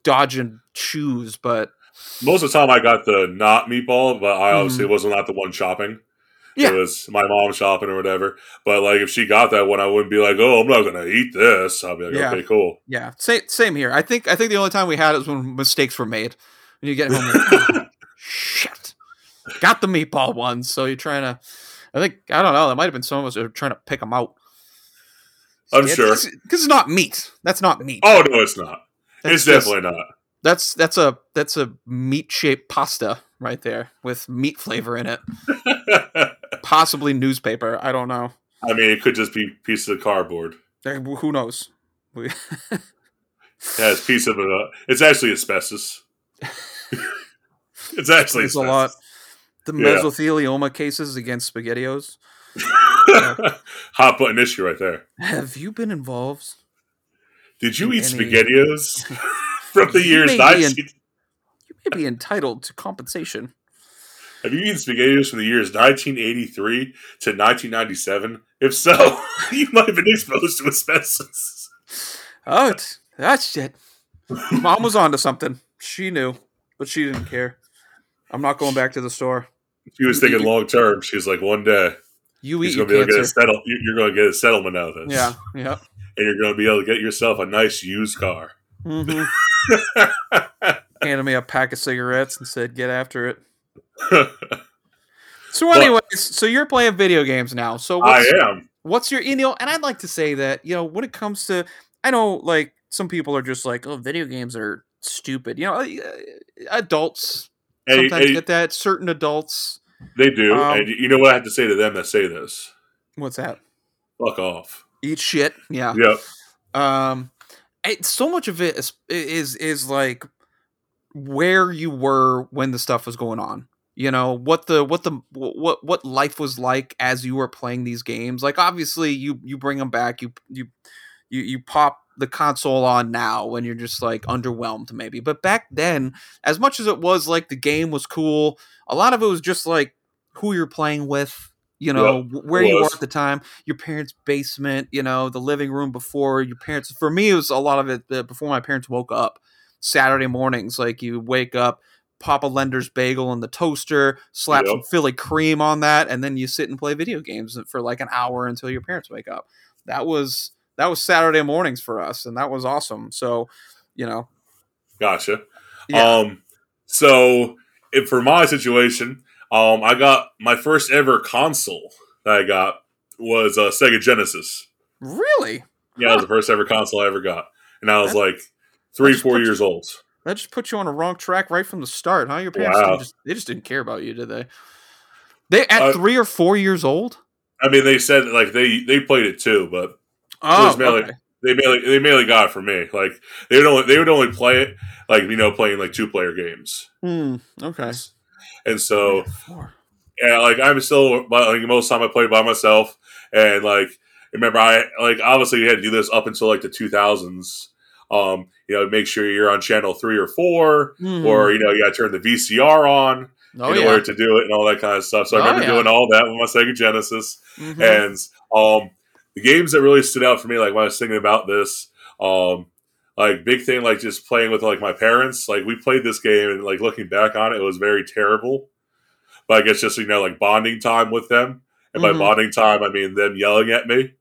dodging shoes. But Most of the time, I got the not meatball, but I obviously Mhm. was not the one shopping. Yeah. It was my mom shopping or whatever. But like, if she got that one, I wouldn't be like, "Oh, I'm not gonna eat this." I'll be like, Yeah. "Okay, cool." yeah, same same here. I think I think the only time we had it was when mistakes were made. When you get home, like, "Oh, shit, got the meatball ones. So you're trying to. I think I don't know. That might have been some of us who are trying to pick them out. I'm sure. because it's not meat. That's not meat. Oh no, it's not. That's it's just- definitely not. That's that's a that's a meat shaped pasta right there with meat flavor in it. Possibly newspaper. I don't know. I mean, it could just be pieces of cardboard. Who knows? Yeah, it's piece of uh, It's actually asbestos. it's actually There's a lot. the Yeah. mesothelioma cases against SpaghettiOs. Hot button issue right there. Have you been involved? Did you In eat any- SpaghettiOs from the You years 19? in- You may be entitled to compensation. Have you eaten SpaghettiOs from the years 1983 to 1997? If so, you might have been exposed to asbestos. Oh, it's, that shit. Mom was onto something. She knew, but she didn't care. I'm not going back to the store. She was thinking long term. She was like, one day You eat your going to be able to get a cancer. settle. you- You're going to get a settlement out of this. Yeah, yeah. and you're going to be able to get yourself a nice used car. hmm Handed me a pack of cigarettes and said, "Get after it." So, But- anyways, so you're playing video games now. So, I what's, am. what's your you know? And I'd like to say that you know when it comes to, I know like some people are just like, oh, video games are stupid. You know, uh, adults Hey, sometimes hey, get that. Certain adults. they do. Um, and you know what I have to say to them that say this? What's that? Fuck off. Eat shit. Yeah. Yep. um it, so much of it is is is like where you were when the stuff was going on you know what the what the what what life was like as you were playing these games like obviously you you bring them back you you you, you pop the console on now when you're just like underwhelmed maybe. But back then as much as it was like the game was cool a lot of it was just like who you're playing with you know wh- where you were at the time your parents basement you know the living room before your parents for me it was a lot of it uh, before my parents woke up. Saturday mornings like you wake up pop a lender's bagel in the toaster slap some philly cream on that and then you sit and play video games for like an hour until your parents wake up. That was that was saturday mornings for us and that was awesome so you know Gotcha. yeah Um, so if for my situation, um, I got my first ever console that I got was a Sega Genesis. really Yeah, it was the first ever console I ever got, and I was That- like three, four what you- years old. that just put you on a wrong track right from the start huh your parents wow. just, they just didn't care about you did they they at Uh, three or four years old I mean, they said like they they played it too, but oh was mainly- okay. they mainly they mainly got it for me. Like they would only they would only play it like you know playing like two player games, Hmm, okay and so Four. yeah, like I'm still like most of the time I play by myself, and like remember I like obviously you had to do this up until like the 2000s. Um, you know, make sure you're on channel three or 4 Hmm. or you know you got to turn the VCR on oh in yeah order to do it and all that kind of stuff. So I Oh, remember yeah. doing all that with my Sega Genesis, Mhm. and um, the games that really stood out for me, like when I was thinking about this, um, like big thing, like just playing with like my parents. Like we played this game, and like looking back on it, it was very terrible. But I guess just you know, like bonding time with them, and by Mhm. bonding time, I mean them yelling at me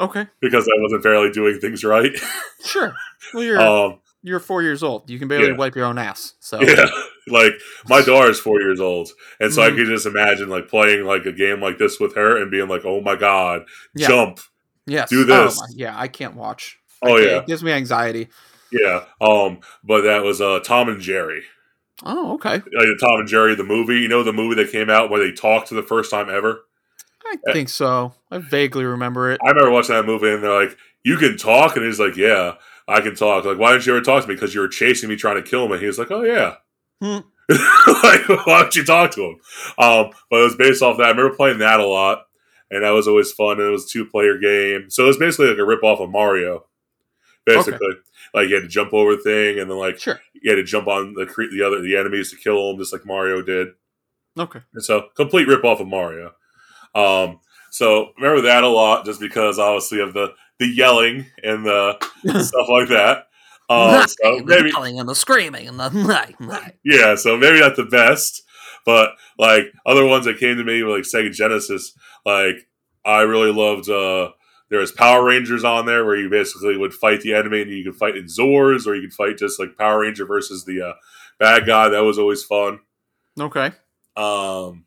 okay because I wasn't fairly doing things right. sure well you're um, you're four years old you can barely yeah. wipe your own ass so yeah, like my daughter is four years old, and so I Mhm. could just imagine like playing like a game like this with her and being like, "Oh my god, Yeah. jump!" Yes do this. oh, yeah i can't watch Oh I yeah, it gives me anxiety yeah. Um, but that was uh Tom and Jerry. oh okay like the Tom and Jerry the movie. You know the movie that came out where they talked for the first time ever. i think so i vaguely remember it I remember watching that movie and they're like, "You can talk," and he's like, "Yeah, I can talk." Like, why didn't you ever talk to me? Because you were chasing me, trying to kill him. And he was like, "Oh yeah." Hmm. like, why don't you talk to him? Um, but it was based off that. I remember playing that a lot, and that was always fun. And it was a two player game, so it was basically like a rip off of Mario. Basically, like you had to jump over the thing, and then like sure you had to jump on the the other the enemies to kill them, just like Mario did. okay And so complete rip off of Mario. Um, so remember that a lot, just because obviously of the the yelling and the stuff like that. Um, so maybe yelling and the screaming and the yeah, so maybe not the best, but like other ones that came to me were like Sega Genesis. Like I really loved. uh There was Power Rangers on there where you basically would fight the enemy and you could fight in Zords or you could fight just like Power Ranger versus the uh, bad guy. That was always fun. okay Um,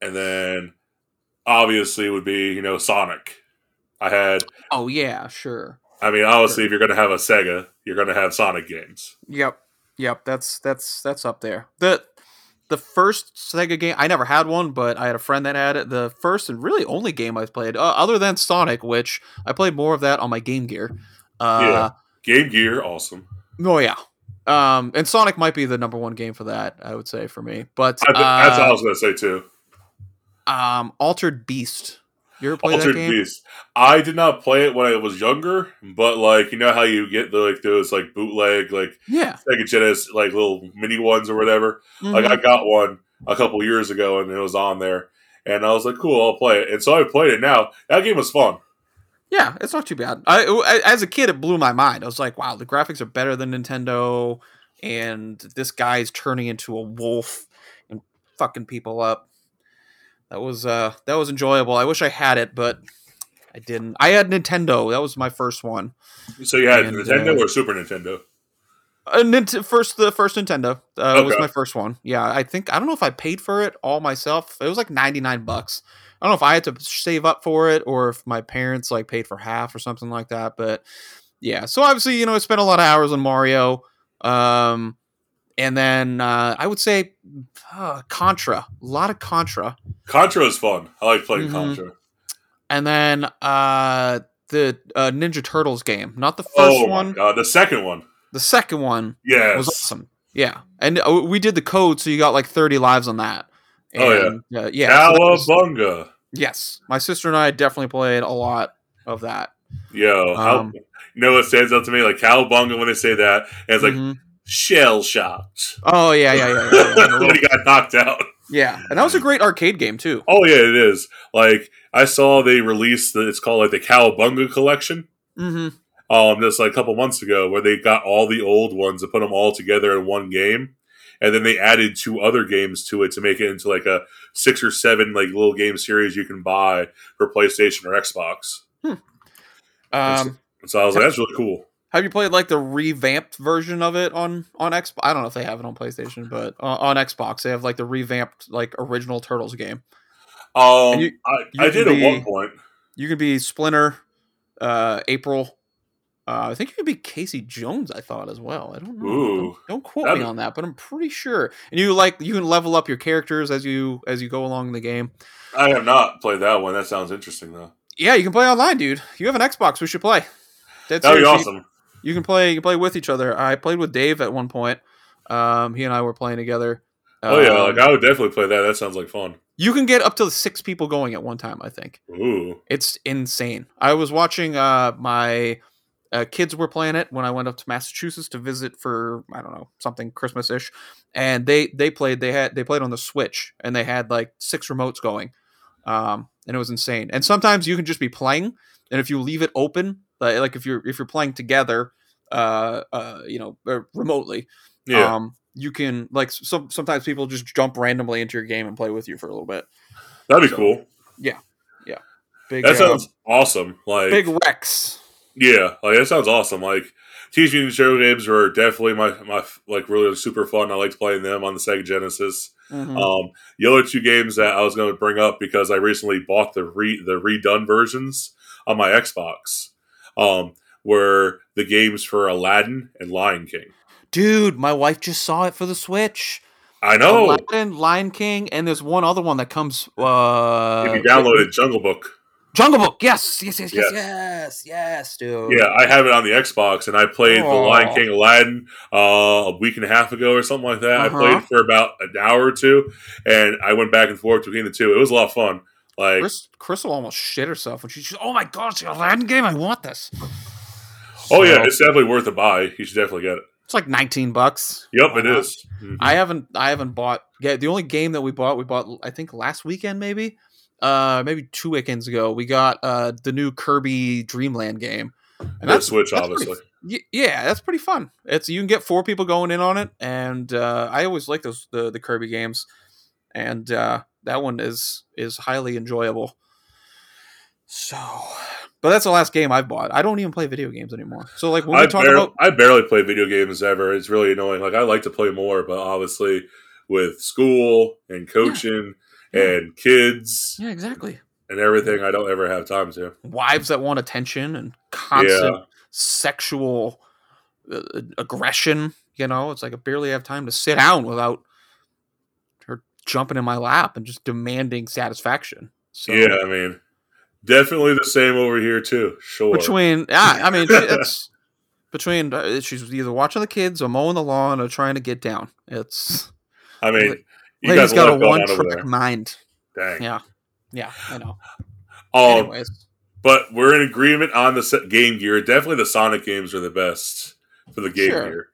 and then obviously would be you know Sonic. I had. oh yeah sure I mean, obviously, if you're going to have a Sega, you're going to have Sonic games. Yep, yep. That's that's that's up there. the The first Sega game, I never had one, but I had a friend that had it. The first and really only game I've played, uh, other than Sonic, which I played more of that on my Game Gear. Uh, Yeah. Game Gear, awesome. Oh yeah, Um, and Sonic might be the number one game for that. I would say for me, but I, that's uh, what I was gonna say too. um, Altered Beast. You ever play Altered that game? Beast. I did not play it when I was younger, but like you know how you get the like those like bootleg like Yeah. Sega Genesis like little mini ones or whatever. Like Mhm. I got one a couple years ago and it was on there, and I was like, cool, I'll play it. And so I played it now. That game was fun. Yeah, it's not too bad. I, I as a kid, it blew my mind. I was like, wow, the graphics are better than Nintendo, and this guy's turning into a wolf and fucking people up. That was uh that was enjoyable. I wish I had it, but I didn't. I had Nintendo. That was my first one. So you had And, Nintendo uh, or Super Nintendo? Uh, Nint- first the first Nintendo uh, was my first one. Yeah, I think I don't know if I paid for it all myself. It was like ninety nine bucks. I don't know if I had to save up for it or if my parents like paid for half or something like that. But yeah, so obviously you know I spent a lot of hours on Mario, um, and then uh, I would say uh, Contra, a lot of Contra, Contra is fun. I like playing Mhm. Contra. and then uh, the uh, Ninja Turtles game, not the first oh one, god, the second one. the second one. Yes. was awesome. Yeah, and uh, we did the code, so you got like thirty lives on that. Oh, yeah. And, uh, yeah. so was- yes, my sister and I definitely played a lot of that. Yo, how, Um, you know what stands out to me? Like Cowabunga when they say that, and it's like Mhm. Shell shocked. oh yeah, yeah, yeah, yeah, yeah. when he got knocked out. yeah, and that was a great arcade game too. Oh yeah, it is. Like I saw they released the, it's called like the Cowabunga collection. hmm Um, just like a couple months ago, where they got all the old ones and put them all together in one game, and then they added two other games to it to make it into like a six or seven like little game series you can buy for PlayStation or Xbox. Um, So I was like, that's really cool. Have you played like the revamped version of it on on Xbox? I don't know if they have it on PlayStation, but uh, on Xbox they have like the revamped like original Turtles game. Um, you- I, you I did can at one point. You could be Splinter, uh, April. Uh, I think you could be Casey Jones. I thought as well. I don't know. Ooh. Don't, quote That'd me on that, but I'm pretty sure. And you like you can level up your characters as you as you go along the game. I have not played that one. That sounds interesting though. Yeah, you can play online, dude. You have an Xbox. We should play. Dead That'd be awesome. You can play. You can play with each other. I played with Dave at one point. Um, he and I were playing together. Oh yeah, Um, like I would definitely play that. That sounds like fun. you can get up to six people going at one time. I think. Ooh, It's insane. I was watching uh my uh, kids were playing it when I went up to Massachusetts to visit for I don't know something Christmas ish, and they they played they had they played on the Switch and they had like six remotes going, um, and it was insane. And sometimes you can just be playing, and if you leave it open, like, like if you're if you're playing together, uh, uh, you know, uh, remotely, yeah, um, you can like some sometimes people just jump randomly into your game and play with you for a little bit. that'd be so- cool. Yeah, yeah. Big That uh, sounds awesome. Like big Rex. Yeah, like that sounds awesome. Like Mutant Show games were definitely my my like really super fun. I liked playing them on the Sega Genesis. Mhm. Um, the other two games that I was going to bring up because I recently bought the re the redone versions on my Xbox. Um, were the games for Aladdin and Lion King. Dude, my wife just saw it for the Switch. I know Aladdin, Lion King, and there's one other one that comes. Uh, if you downloaded Jungle Book. Jungle Book. Yes, yes, yes, yes, yes, yes, dude. Yeah, I have it on the Xbox, and I played the Lion King Aladdin uh, a week and a half ago or something like that. Uh-huh. I played for about an hour or two, and I went back and forth between the two. It was a lot of fun. Like, Chris, Crystal almost shit herself when she. She's, oh my god, it's the Aladdin game. I want this. oh yeah, it's definitely worth a buy. You should definitely get it. it's like 19 bucks. Yep, Why it not? is. Mhm. I haven't I haven't bought yeah the only game that we bought we bought I think last weekend maybe uh maybe two weekends ago we got uh the new Kirby Dreamland game and The Switch, pretty obviously. f- y- yeah that's pretty fun it's you can get four people going in on it and uh I always like those the the Kirby games and uh that one is is highly enjoyable so but that's the last game I've bought I don't even play video games anymore so like when we I, talk bar- about I barely play video games ever. It's really annoying. Like I like to play more, but obviously with school and coaching Yeah. and kids yeah exactly and everything, I don't ever have time to. wives that want attention and constant Yeah. sexual uh, aggression. You know, it's like I barely have time to sit down without jumping in my lap and just demanding satisfaction. So Yeah, I mean, definitely the same over here too. Sure. between, yeah, I mean, it's between uh, she's either watching the kids or mowing the lawn or trying to get down. It's I mean, you has guys got a one trick mind. Dang. Yeah, yeah, I know. Um, Anyways, but we're in agreement on the Game Gear. Definitely the Sonic games are the best for the Game Sure. Gear.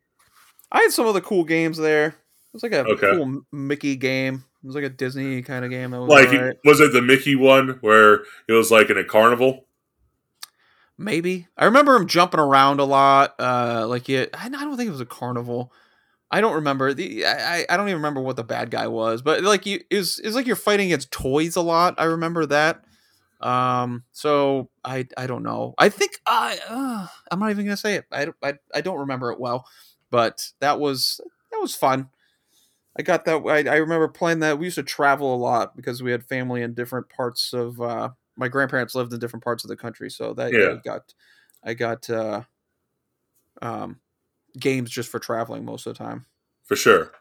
I had some of the cool games there. It was like a Okay. cool Mickey game. It was like a Disney kind of game. That was Like, alright. was it the Mickey one where it was like in a carnival? Maybe I remember him jumping around a lot. Uh, like it, I don't think it was a carnival. I don't remember the. I, I don't even remember what the bad guy was, but like you is is like you're fighting against toys a lot. I remember that. Um, so I I don't know. I think I uh, I'm not even gonna say it. I, don't- I I don't remember it well, but that was that was fun. I got that. I, I remember playing that. We used to travel a lot because we had family in different parts of. Uh, my grandparents lived in different parts of the country, so that Yeah. I got, I got, uh, um, games just for traveling most of the time. For sure.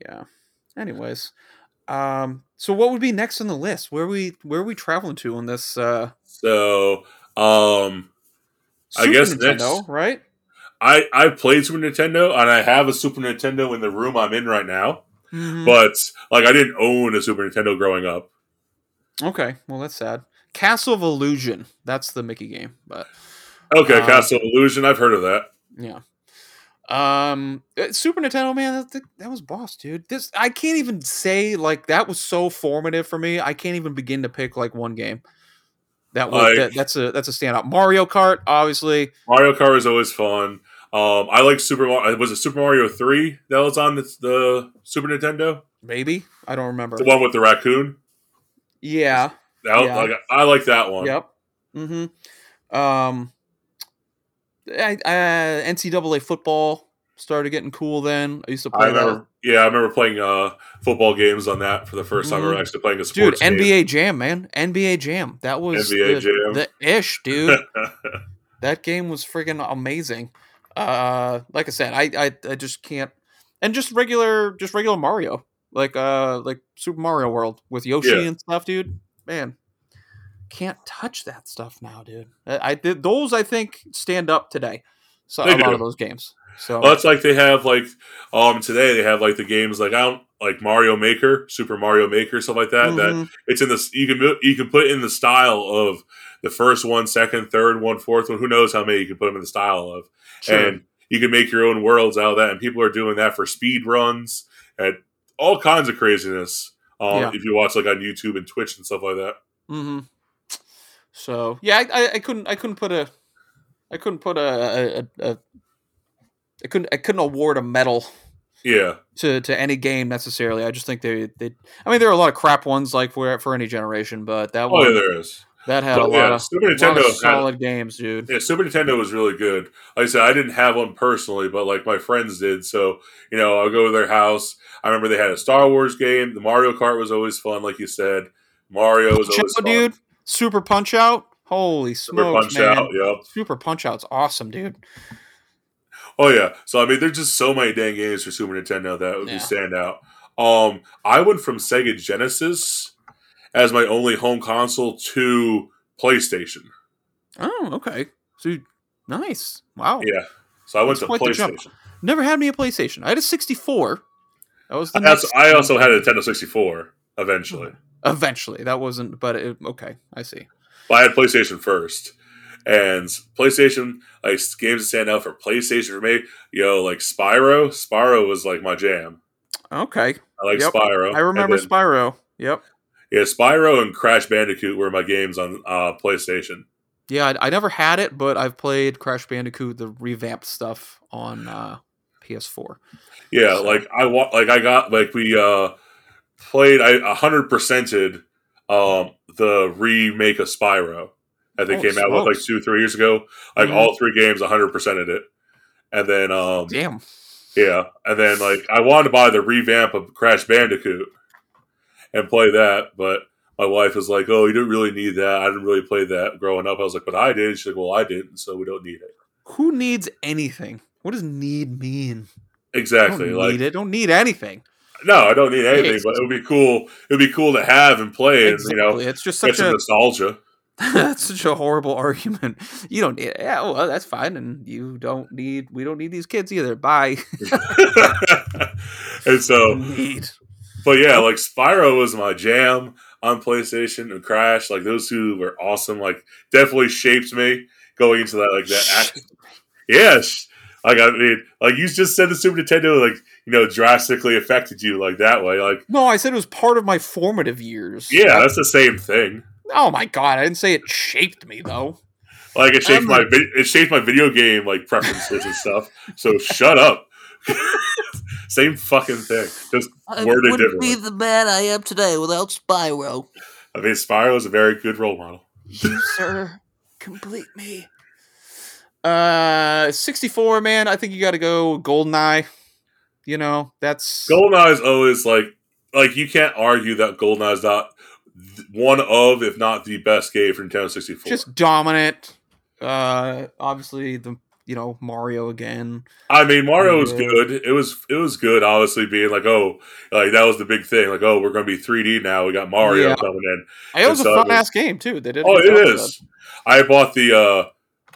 Yeah. Anyways, um, so what would be next on the list? Where we where are we traveling to on this? Uh, So, um, I guess Nintendo, next- right? I I played Super Nintendo and I have a Super Nintendo in the room I'm in right now. Mhm. But like, I didn't own a Super Nintendo growing up. Okay, well that's sad. Castle of Illusion. That's the Mickey game, but Okay, Uh, Castle of Illusion. I've heard of that. yeah. Um, uh, Super Nintendo, man, that, that was boss, dude. This I can't even say like that was so formative for me. I can't even begin to pick like one game. That was Like- that, that's a that's a standout. Mario Kart, obviously. Mario Kart is always fun. Um, I like Super Mario. Was it Super Mario Three that was on the, the Super Nintendo? Maybe I don't remember. The one with the raccoon. Yeah. That, Yeah. like, I like that one. Yep. Mm-hmm. Um, I, uh, NCAA football started getting cool. Then I used to I play remember. Yeah, I remember playing uh, football games on that for the first time. I Mhm. was actually playing a that. Dude, sports game. NBA Jam, man, NBA Jam. That was NBA the, Jam. the ish, dude. that game was freaking amazing. Uh, like I said, I, I I just can't, and just regular, just regular Mario, like uh, like Super Mario World with Yoshi Yeah. and stuff, dude. Man, can't touch that stuff now, dude. I, I did those. I think stand up today. So They a lot of those games. So well, it's like they have like um today they have like the games like I don't like Mario Maker, Super Mario Maker, stuff like that. That mhm. it's in this you can you can put in the style of the first one, second, third one, fourth one. Who knows how many you can put them in the style of, Sure. and you can make your own worlds out of that. And people are doing that for speed runs and all kinds of craziness. Um, Yeah. if you watch like on YouTube and Twitch and stuff like that. Mm-hmm. So yeah, I, I, I couldn't I couldn't put a I couldn't put a, a, a, a I couldn't I couldn't award a medal Yeah, to, to any game necessarily. I just think they they I mean there are a lot of crap ones like for for any generation, but that oh one yeah, there is. That had But, a lot yeah, of, Super a lot Nintendo of had- solid games, dude. Yeah, Super Nintendo was really good. Like I said, I didn't have one personally, but like my friends did. So you know, I'll go to their house. I remember they had a Star Wars game. The Mario Kart was always fun, like you said. Mario was Punch always Out, fun. dude. Super Punch Out. Holy Super Punch man. Out. Yep. Super Punch Out's awesome, dude. Oh yeah. So I mean, there's just so many dang games for Super Nintendo that would Yeah. be stand out. Um, I went from Sega Genesis as my only home console to PlayStation. Oh, okay. So nice. Wow. Yeah. So I went That's to quite the jump. PlayStation. Never had me a PlayStation. I had a 64. That was the I also, I also had a Nintendo 64 eventually. Oh, eventually. That wasn't but it, okay, I see. But I had PlayStation first. And PlayStation, like games that stand out for PlayStation for me, yo, like Spyro. Spyro was like my jam. Okay. I like Yep. Spyro. I remember then- Spyro. Yep. Yeah, Spyro and Crash Bandicoot were my games on uh, PlayStation. Yeah, I, I never had it, but I've played Crash Bandicoot, the revamped stuff on uh, PS4. Yeah, So- like I wa- like I got like we uh played I a hundred percented um the remake of Spyro that they Oh, came out with like smokes. two three years ago. Like Mhm. all three games, hundred percented it, and then um Damn. yeah, and then like I wanted to buy the revamp of Crash Bandicoot and play that, but my wife was like, "Oh, you didn't really need that. I didn't really play that growing up." I was like, "But I did." She's like, "Well, I didn't, so we don't need it." Who needs anything? What does need mean? Exactly. Don't Like need it. Don't need anything. No, I don't need anything, but it would be cool. It would be cool to have and play, and you know, It's just such a nostalgia. that's such a horrible argument. You don't need. Yeah, well, that's fine, and you don't need. We don't need these kids either. Bye. and so, need. But yeah, like Spyro was my jam on PlayStation and Crash. Like those two were awesome. Like definitely shaped me going into that. Like that. Act- yes. Like I mean, like you just said, the Super Nintendo, like you know, drastically affected you like that way. Like, No, I said it was part of my formative years. yeah, that's the same thing. Oh my god, I didn't say it shaped me though. Like it shaped I'm my like- it shaped my video game like preferences and stuff. So shut up. Same fucking thing. Just I worded wouldn't be the man I am today without Spyro. I mean, Spyro is a very good role model. You sir, complete me. Uh, sixty-four, man. I think you got to go Goldeneye. You know, that's Goldeneye is always like like you can't argue that Goldeneye is not one of, if not the best game from Nintendo 64. just dominant. Uh, obviously the you know Mario again. I mean, Mario was good. It was it was good. Obviously, being like, oh, like that was the big thing. Like, oh, we're going to be 3D now. We got Mario Yeah. coming in. It was a so fun was- ass game too. They did. Oh, it is. I bought the uh,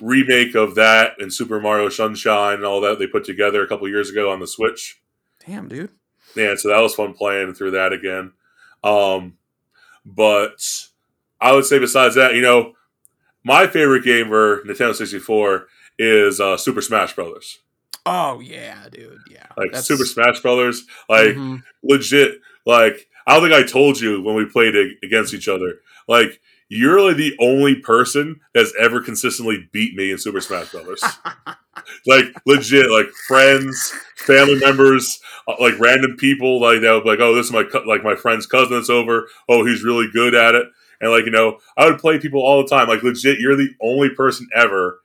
remake of that and Super Mario Sunshine and all that they put together a couple years ago on the Switch. Damn, dude. Yeah, so that was fun playing through that again. Um, but I would say besides that, you know, my favorite game for Nintendo 64 is uh, Super Smash Brothers. Oh yeah, dude. Yeah. Like That's- Super Smash Brothers, like Mhm. legit. Like I don't think I told you when we played against each other. Like you're like the only person that's ever consistently beat me in Super Smash Brothers. like legit, like friends, family members, uh, like random people, like that. would be Like, oh, this is my co- like my friend's cousin that's over. Oh, he's really good at it. And like you know, I would play people all the time. Like legit, you're the only person ever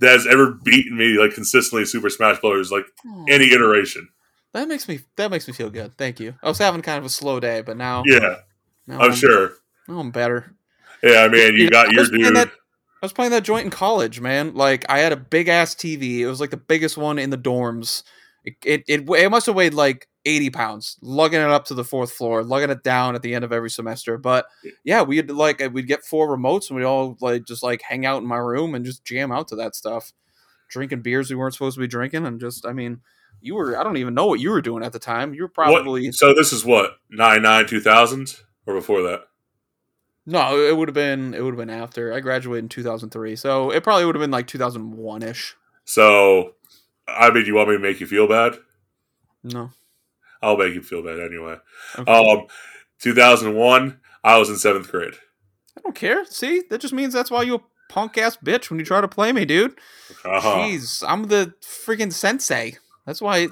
that has ever beaten me like consistently Super Smash Brothers, like hmm. any iteration. That makes me that makes me feel good. Thank you. I was having kind of a slow day, but now Yeah, now I'm sure. Now I'm better. Yeah, I mean, you Yeah, got I your was playing dude. that- I was playing that joint in college, man. Like I had a big ass TV. It was like the biggest one in the dorms. It it it, it must have weighed like eighty pounds. Lugging it up to the fourth floor, lugging it down at the end of every semester. But yeah, we'd like uh, we'd get four remotes and we'd all like just like hang out in my room and just jam out to that stuff, drinking beers we weren't supposed to be drinking, and just I mean, you were I don't even know what you were doing at the time. You were probably What, so this is what nine nine two thousand or before that. No, it would have been it would have been after I graduated in 2003. So it probably would have been like 2001ish. So, I mean, you want me to make you feel bad? No. I'll make you feel bad anyway. Okay. Um, two thousand one. I was in seventh grade. I don't care. See? That just means that's why you a punk ass bitch when you try to play me, dude. Uh-huh. Jeez, I'm the freaking sensei. That's why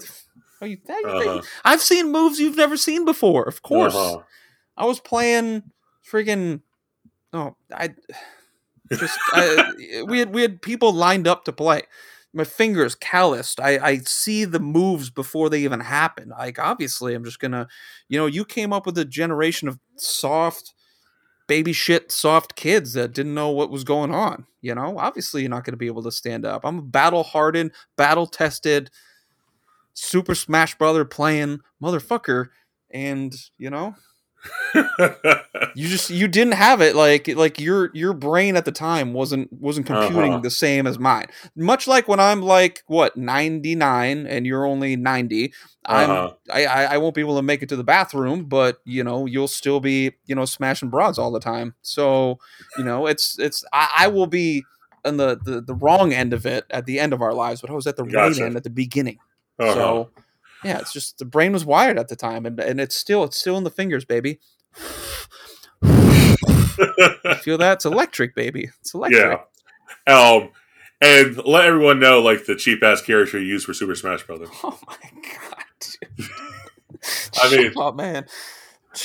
oh, you, how you Uh-huh. I've seen moves you've never seen before. Of course. Uh-huh. I was playing freaking oh, I just I, we had we had people lined up to play. My fingers calloused. I I see the moves before they even happen. Like obviously, I'm just gonna, you know, you came up with a generation of soft baby shit soft kids that didn't know what was going on. You know, obviously you're not gonna be able to stand up. I'm a battle hardened, battle tested, Super Smash Brother playing motherfucker, and you know, you just you didn't have it like like your your brain at the time wasn't wasn't computing Uh-huh. the same as mine much like when i'm like what 99 and you're only 90 i'm Uh-huh. I, I i won't be able to make it to the bathroom but you know you'll still be you know smashing broads all the time so you know it's it's i, I will be on the, the the wrong end of it at the end of our lives but i was at the right end at the beginning Uh-huh. so yeah, it's just the brain was wired at the time, and, and it's still it's still in the fingers, baby. Feel that? It's electric, baby. It's electric. yeah. Um, and let everyone know like the cheap ass character you use for Super Smash Brothers. Oh my god. I mean- oh man,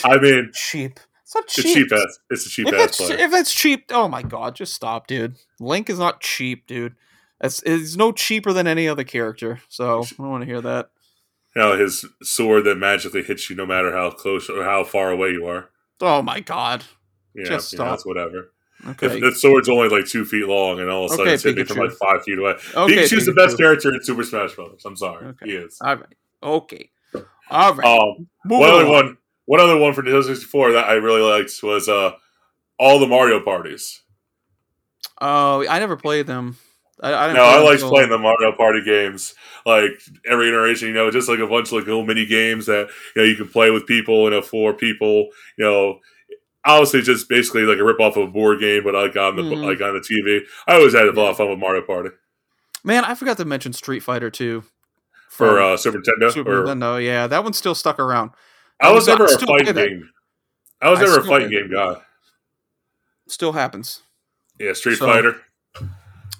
I mean, cheap. It's not cheap. a cheap ass. It's a cheap if ass it's if it's cheap, oh my god, just stop, dude. Link is not cheap, dude. It's it's no cheaper than any other character. So I don't want to hear that. Know, his sword that magically hits you no matter how close or how far away you are. Oh my god. Yeah, Just you know, stop. that's whatever. Okay. If the sword's only like two feet long, and all of a sudden Okay, it's hitting from like five feet away. okay. Pikachu's the best character in Super Smash Brothers. I'm sorry, Okay. he is. All right. Okay. All right. Um, one other on. one, one other one for Nintendo 64 that I really liked was uh, all the Mario parties. Oh, I never played them. I, I No, I like playing the Mario Party games. Like every iteration, you know, just like a bunch of like little mini games that you know you can play with people, you know, four people. You know, obviously just basically like a rip off of a board game, but like on the Mhm. like on the TV. I always had a lot of fun with Mario Party Man, I forgot to mention Street Fighter 2 for uh, Super Nintendo. Super or- Nintendo. Yeah, that one's still stuck around. I was I never a fighting game. I was I never a fighting game guy. Still happens. Yeah, Street So- Fighter.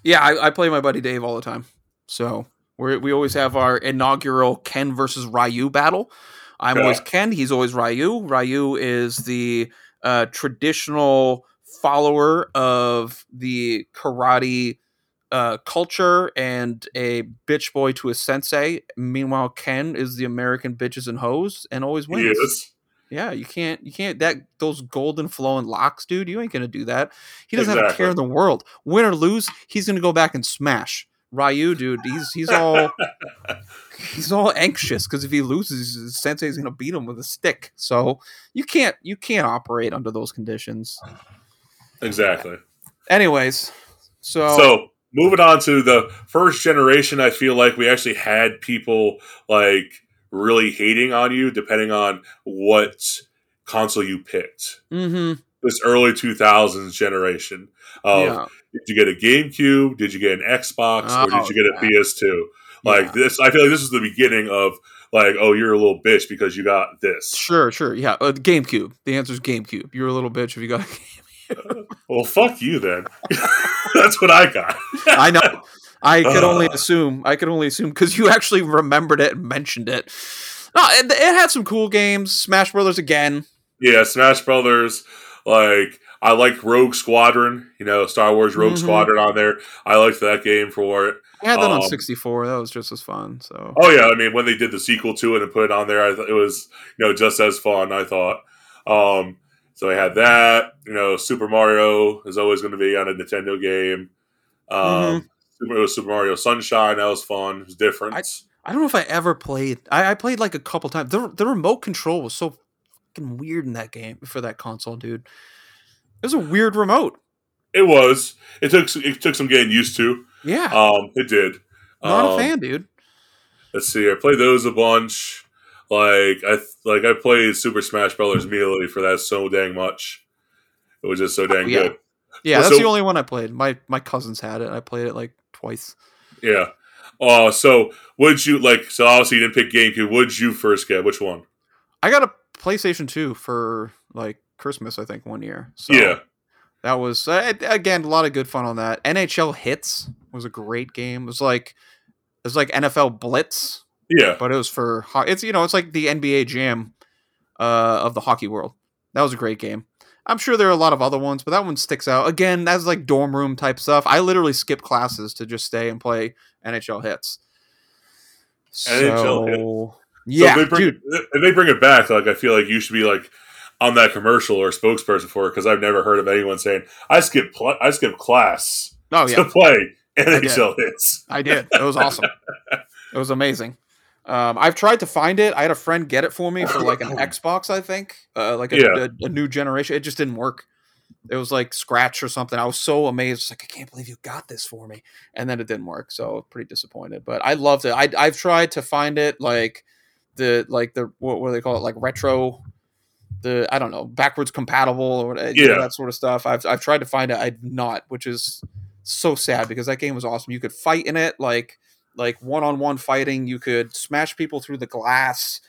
Yeah, I, I play my buddy Dave all the time. So we we always have our inaugural Ken versus Ryu battle. I'm Yeah. always Ken. He's always Ryu. Ryu is the uh, traditional follower of the karate uh, culture and a bitch boy to a sensei. Meanwhile, Ken is the American bitches and hoes and always wins. He is. Yeah, you can't, you can't. That those golden flowing locks, dude. You ain't gonna do that. He doesn't have a care in the world. Win or lose, he's gonna go back and smash Ryu, dude. He's he's all he's all anxious because if he loses, sensei's gonna beat him with a stick. So you can't you can't operate under those conditions. Exactly. Anyways, so, So moving on to the first generation, I feel like we actually had people like really hating on you depending on what console you picked. hmm This early 2000s generation of yeah, did you get a GameCube? Did you get an Xbox? or Oh, did you get a yeah. PS2? Like Yeah. this, I feel like this is the beginning of like, oh, you're a little bitch because you got this. sure, sure, yeah. Uh, GameCube. The answer is GameCube. You're a little bitch if you got. a GameCube. Well, fuck you then. That's what I got. I know. I could only assume. I could only assume because you actually remembered it and mentioned it. No, it, it had some cool games. Smash Brothers again. Yeah, Smash Brothers. Like I like Rogue Squadron. You know, Star Wars Rogue Mhm. Squadron on there. I liked that game for it. I had that on Um, 64. That was just as fun. So Oh yeah, I mean when they did the sequel to it and put it on there, I thought it was you know just as fun. I thought. Um, so I had that. You know, Super Mario is always going to be on a Nintendo game. Um, Mm-hmm. Super, it was Super Mario Sunshine. That was fun. It was different. I don't know if I ever played. I, I played like a couple times. The the remote control was so fucking weird in that game for that console, dude. It was a weird remote. it was. It took it took some getting used to. Yeah, Um, it did. not Um, a fan, dude. Let's see. I played those a bunch. Like I like I played Super Smash Brothers Melee for that so dang much. It was just so dang Oh, yeah. good. Yeah, well, that's so- the only one I played. My my cousins had it. I played it like twice. Yeah. Uh so would you like so obviously you didn't pick GameCube. Would you first get? Which one? I got a PlayStation 2 for like Christmas, I think, one year. So yeah. that was uh, again a lot of good fun on that. NHL Hitz was a great game. It was like it was like NFL Blitz, Yeah. but it was for it's you know it's like the NBA Jam uh, of the hockey world. That was a great game. I'm sure there are a lot of other ones, but that one sticks out. Again, that's like dorm room type stuff. I literally skip classes to just stay and play NHL Hitz. NHL Hitz. So, yeah, so if they bring, dude. If they bring it back, like I feel like you should be like on that commercial or spokesperson for it because I've never heard of anyone saying I skip pl- I skip class Oh to play. NHL Hitz. I did. It was awesome. it was amazing. Um, I've tried to find it. I had a friend get it for me for like an Xbox, I think, uh, like a, Yeah. a, a new generation. It just didn't work. It was like scratch or something. I was so amazed. Like I can't believe you got this for me, and then it didn't work. So pretty disappointed. But I loved it. I I've tried to find it like the like the what, what do they call it like retro. The I don't know backwards compatible or whatever, you know, Yeah. that sort of stuff. I've I've tried to find it. I've not, which is so sad because that game was awesome. You could fight in it like like one on one fighting. You could smash people through the glass.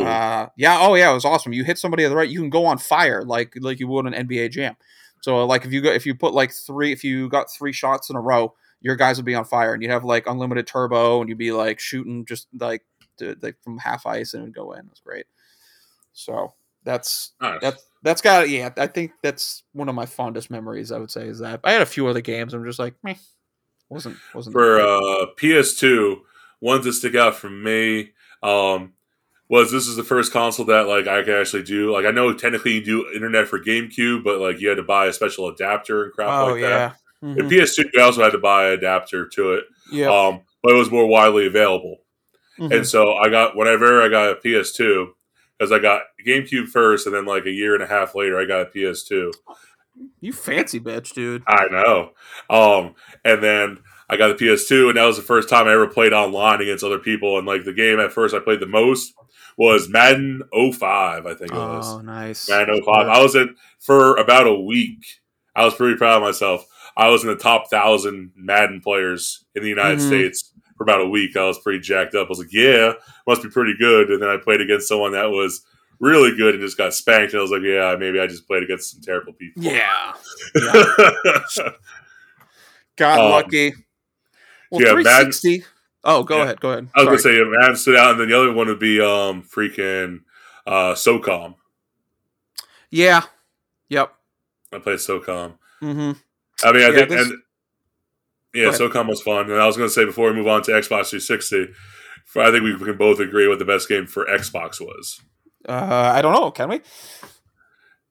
Uh, yeah, oh yeah, it was awesome. You hit somebody at the right, you can go on fire like like you would an NBA Jam. So like if you go if you put like three if you got three shots in a row, your guys would be on fire and you'd have like unlimited turbo and you'd be like shooting just like to, like from half ice and it would go in. It was great. So that's Nice. that's that's got yeah. I think that's one of my fondest memories. I would say is that I had a few other games. I'm just like, meh, wasn't wasn't for uh, PS2, ones that stick out for me um, was this is the first console that like I could actually do. Like I know technically you do internet for GameCube, but like you had to buy a special adapter and crap oh like yeah. that. And PS2, you also had to buy an adapter to it, Yeah. um, but it was more widely available. Mhm. And so I got whenever I got a PS2 because I got GameCube first, and then like a year and a half later I got a PS2. You fancy bitch, dude. I know. Um, and then I got the PS2, and that was the first time I ever played online against other people. And like the game at first I played the most was Madden 05, I think it was. Oh, nice. Madden 05. I was in for about a week. I was pretty proud of myself. I was in the top thousand Madden players in the United Mhm. States for about a week. I was pretty jacked up. I was like, yeah, must be pretty good. And then I played against someone that was really good and just got spanked. And I was like, yeah, maybe I just played against some terrible people. Yeah. Yeah. Got Um, lucky. Well, yeah, 360. oh, go Yeah. ahead. Go ahead. I was Sorry. gonna say yeah, Madden stood out, and then the other one would be um freaking uh SOCOM. Yeah. Yep. I played SOCOM. Mm-hmm. I mean, I Yeah, think this- and yeah. SOCOM was fun. And I was gonna say before we move on to Xbox 360, I think we can both agree what the best game for Xbox was. Uh, I don't know. Can we?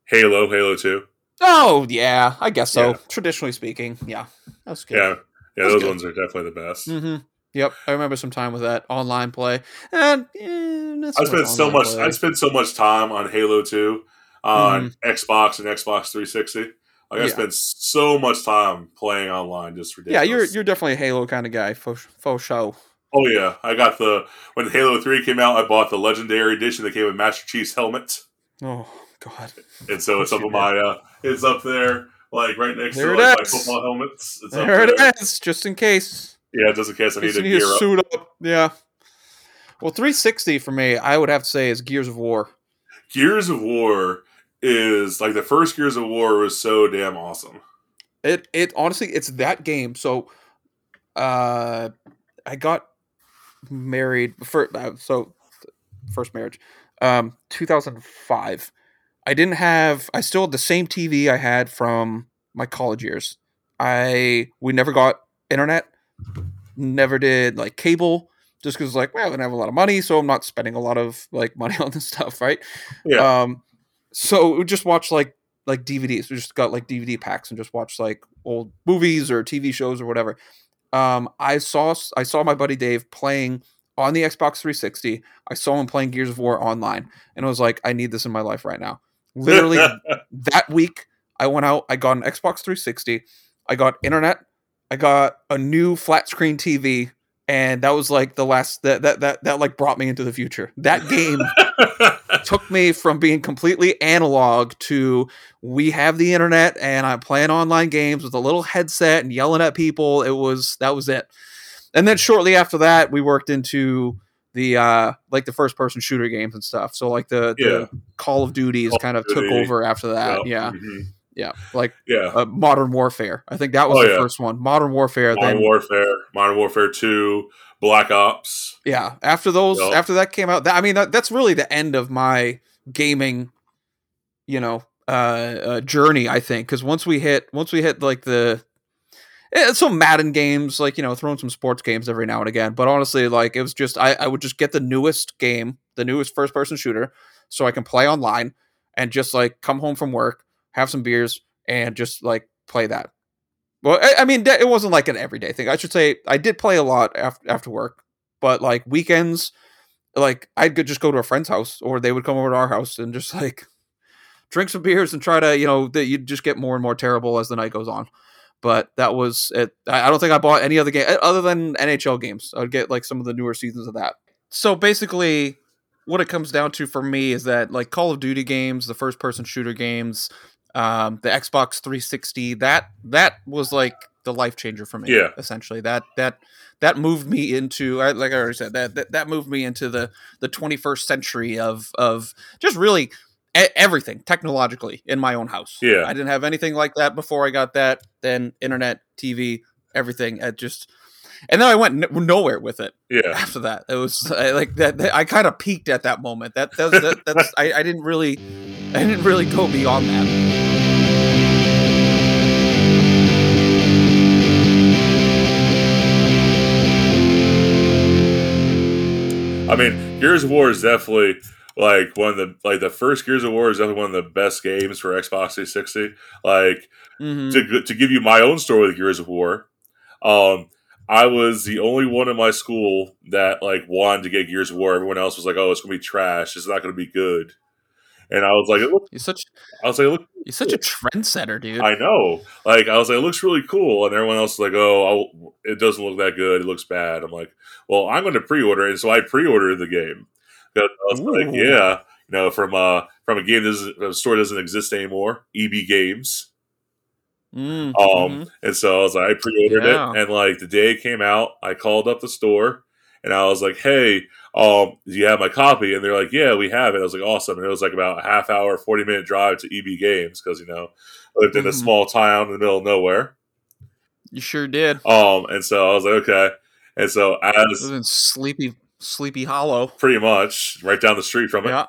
Halo, Halo Two. Oh, yeah. I guess so. Yeah. Traditionally speaking, yeah. That's good. Yeah, yeah, those good. ones are definitely the best. Mm-hmm. Yep. I remember some time with that online play, and eh, I spent so much. play. I spent so much time on Halo Two, on Xbox and Xbox 360. Like I Mm-hmm. Spent so much time playing online, just ridiculous. yeah, you're you're definitely a Halo kind of guy. for faux show. Oh yeah, I got the when Halo Three came out. I bought the Legendary Edition that came with Master Chief's helmet, Oh God. and so it's up on my. Uh, it's up there, like right next There to like, my football helmets. It's up There there. it is, just in case. Yeah, just in case I need to need to gear up. suit up. Yeah. Well, 360 for me, I would have to say is Gears of War. Gears of War is like the first Gears of War was so damn awesome. It it honestly it's that game. So, uh, I got married for uh, so first marriage, um, 2005. I didn't have. I still had the same TV I had from my college years. I we never got internet, never did like cable, just because like well I didn't have a lot of money, so I'm not spending a lot of like money on this stuff, right? Yeah, Um, so we just watch like like DVDs. We just got like DVD packs and just watch like old movies or TV shows or whatever. Um, I saw I saw my buddy Dave playing on the Xbox 360. I saw him playing Gears of War online, and I was like, I need this in my life right now. Literally that week, I went out. I got an Xbox 360. I got internet. I got a new flat screen TV, and that was like the last that that that that like brought me into the future. That game took me from being completely analog to we have the internet and I'm playing online games with a little headset and yelling at people. It was that was it. And then shortly after that, we worked into the uh like the first person shooter games and stuff. So like the, Yeah. the Call of Duties Call kind of took over after that. Yeah. mhm. Yeah. Like yeah. uh, Modern Warfare. I think that was Oh, the yeah. first one. Modern Warfare. Modern then Warfare, Modern Warfare Two, Black Ops. Yeah, after those, Yup. after that came out, that, I mean, that, that's really the end of my gaming, you know, uh, uh journey. I think because once we hit, once we hit like the, eh, some Madden games, like you know, throwing some sports games every now and again. But honestly, like it was just, I, I would just get the newest game, the newest first person shooter, so I can play online and just like come home from work, have some beers, and just like play that. Well, I, I mean, it wasn't like an everyday thing. I should say I did play a lot after after work, but like weekends, like I'd just go to a friend's house, or they would come over to our house and just like drink some beers and try to, you know, that you just get more and more terrible as the night goes on. But that was it. I don't think I bought any other game eh, other than NHL games. I would get like some of the newer seasons of that. So basically, what it comes down to for me is that like Call of Duty games, the first person shooter games, um, the Xbox 360, that that was like the life changer for me. Yeah. essentially that that that moved me into like I already said that that, that moved me into the the 21st century of of just really everything technologically in my own house. Yeah. I didn't have anything like that before I got that. Then internet, TV, everything. It just and then I went n- nowhere with it Yeah. after that. It was I, like that, that- I kind of peaked at that moment. That, that, that that's I, I didn't really I didn't really go beyond that. I mean, Gears of War is definitely like one of the like the first Gears of War is definitely one of the best games for Xbox 360. Like Mhm. to to give you my own story with Gears of War, um, I was the only one in my school that like wanted to get Gears of War. Everyone else was like, "Oh, it's gonna be trash. It's not gonna be good." And I was like, it look, You're such I was like, look, you're such a trendsetter, dude. I know. Like I was like, it looks really cool, and everyone else was like, oh, I'll, it doesn't look that good. It looks bad. I'm like, well, I'm going to pre-order it, so I pre-ordered the game. I was like, yeah, you know, from uh from a game that store doesn't exist anymore, EB Games. Mm, Um, mhm. and so I was like, I pre-ordered Yeah. it, and like the day it came out, I called up the store, and I was like, hey, um, do you have my copy? And they're like, yeah, we have it. I was like, awesome. And it was like about a half hour, forty minute drive to EB Games because you know I lived in a Mhm. small town in the middle of nowhere. You sure did. Um, and so I was like, okay. And so as in Sleepy Sleepy Hollow. pretty much right down the street from it, Yeah,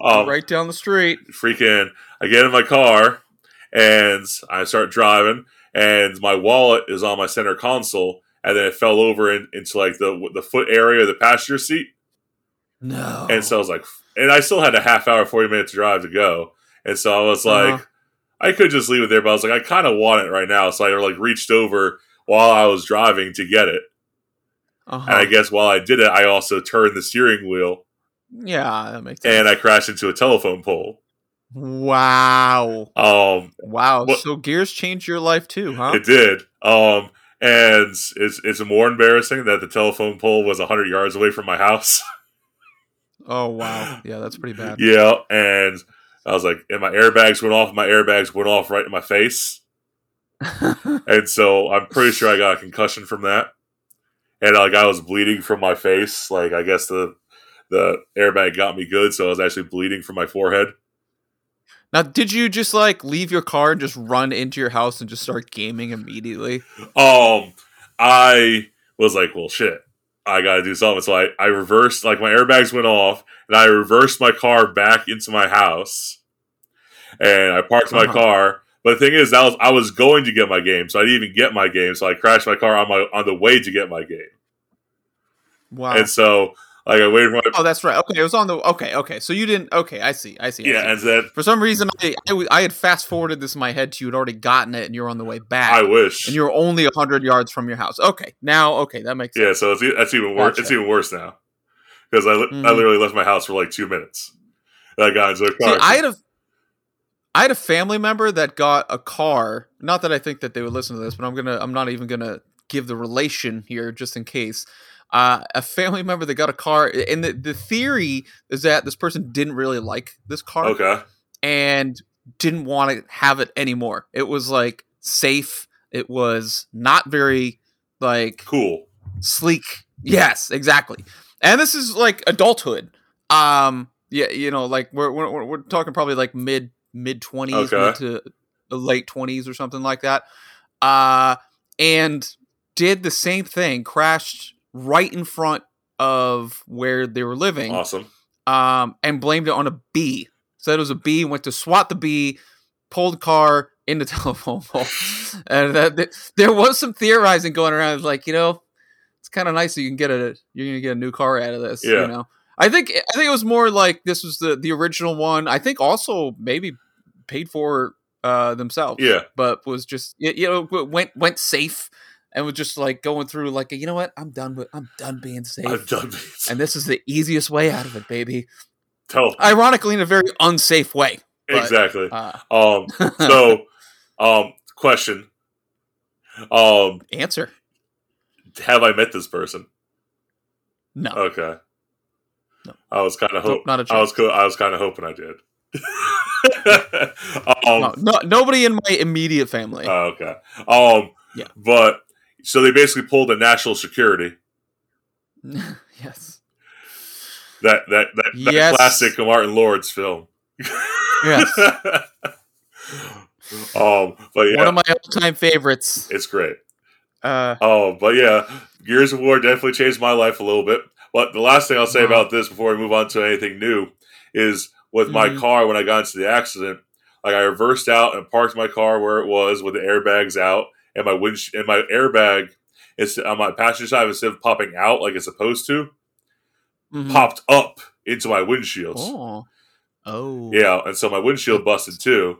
um, right down the street. freaking, I get in my car and I start driving, and my wallet is on my center console, and then it fell over in, into like the the foot area of the passenger seat, No. and so I was like, and I still had a half hour, forty minutes drive to go, and so I was like, Uh-huh. I could just leave it there, but I was like, I kind of want it right now, so I like reached over while I was driving to get it. uh-huh. And I guess while I did it, I also turned the steering wheel yeah, that makes sense. and I crashed into a telephone pole. wow, Um, wow. What- So gears changed your life too, huh? it did. Um, and it's it's more embarrassing that the telephone pole was hundred yards away from my house. oh wow, yeah, that's pretty bad. yeah, and I was like, and my airbags went off. My airbags went off right in my face, and so I'm pretty sure I got a concussion from that. And like I was bleeding from my face. Like I guess the the airbag got me good, so I was actually bleeding from my forehead. Now, did you just like leave your car and just run into your house and just start gaming immediately? Um, I was like, well, shit, I got to do something. So I, I reversed, like, my airbags went off, and I reversed my car back into my house, and I parked my Uh-huh. car. But the thing is, that was I was going to get my game, so I didn't even get my game. So I crashed my car on my on the way to get my game, Wow. and so like I waited for my oh, that's right. Okay, it was on the. Okay, okay. So you didn't. Okay, I see. I see. I see. yeah, and then For some reason, I I had fast forwarded this in my head to you had already gotten it and you were on the way back. I wish, and you were only 100 yards from your house. Okay, now, okay, that makes sense. yeah. So it's that's even worse. Gotcha. It's even worse now because I li- I mm-hmm. literally left my house for like two minutes. I got into car. See, I had a, I had a family member that got a car. Not that I think that they would listen to this, but I'm gonna, I'm not even gonna give the relation here just in case. Uh, a family member that got a car, and the, the theory is that this person didn't really like this car. okay. and didn't want to have it anymore. It was like safe. It was not very like Cool. sleek. Yes, exactly. And this is like adulthood. Um, yeah, you know, like we're we're, we're- talking probably like mid mid twenties, Okay. to late twenties or something like that. Uh, and did the same thing. Crashed right in front of where they were living Awesome. um, and blamed it on a bee. Said it was a bee. Went to swat the bee, pulled car in the telephone pole, and that, that- there was some theorizing going around. Like you know, it's kind of nice that you can get a you're gonna get a new car out of this. Yeah. You know, I think I think it was more like this was the the original one. I think also maybe paid for uh, themselves. Yeah. but was just you know went went safe and was just like going through like you know what I'm done with I'm done being safe. I'm done. and this is the easiest way out of it, baby Tell ironically in a very unsafe way. but- exactly. Uh, Um. So, um. Question. Um. answer Have I met this person? no, Okay. No. I was kind of hope. not a I was. co- I was kind of hoping I did. um. no, no, nobody in my immediate family. oh, okay. Um. Yeah. But so they basically pulled a national security. yes, That that that, that Yes. classic Martin Lawrence film. Yes. um. But yeah, one of my all-time favorites. it's great. Uh, Oh, but yeah, Gears of War definitely changed my life a little bit. But the last thing I'll say Wow. about this before we move on to anything new is with my Mhm. car when I got into the accident, like I reversed out and parked my car where it was with the airbags out, and my wind and my airbag is on my passenger side instead of popping out like it's supposed to, mhm. popped up into my windshields. Oh, oh, Yeah, and so my windshield busted too.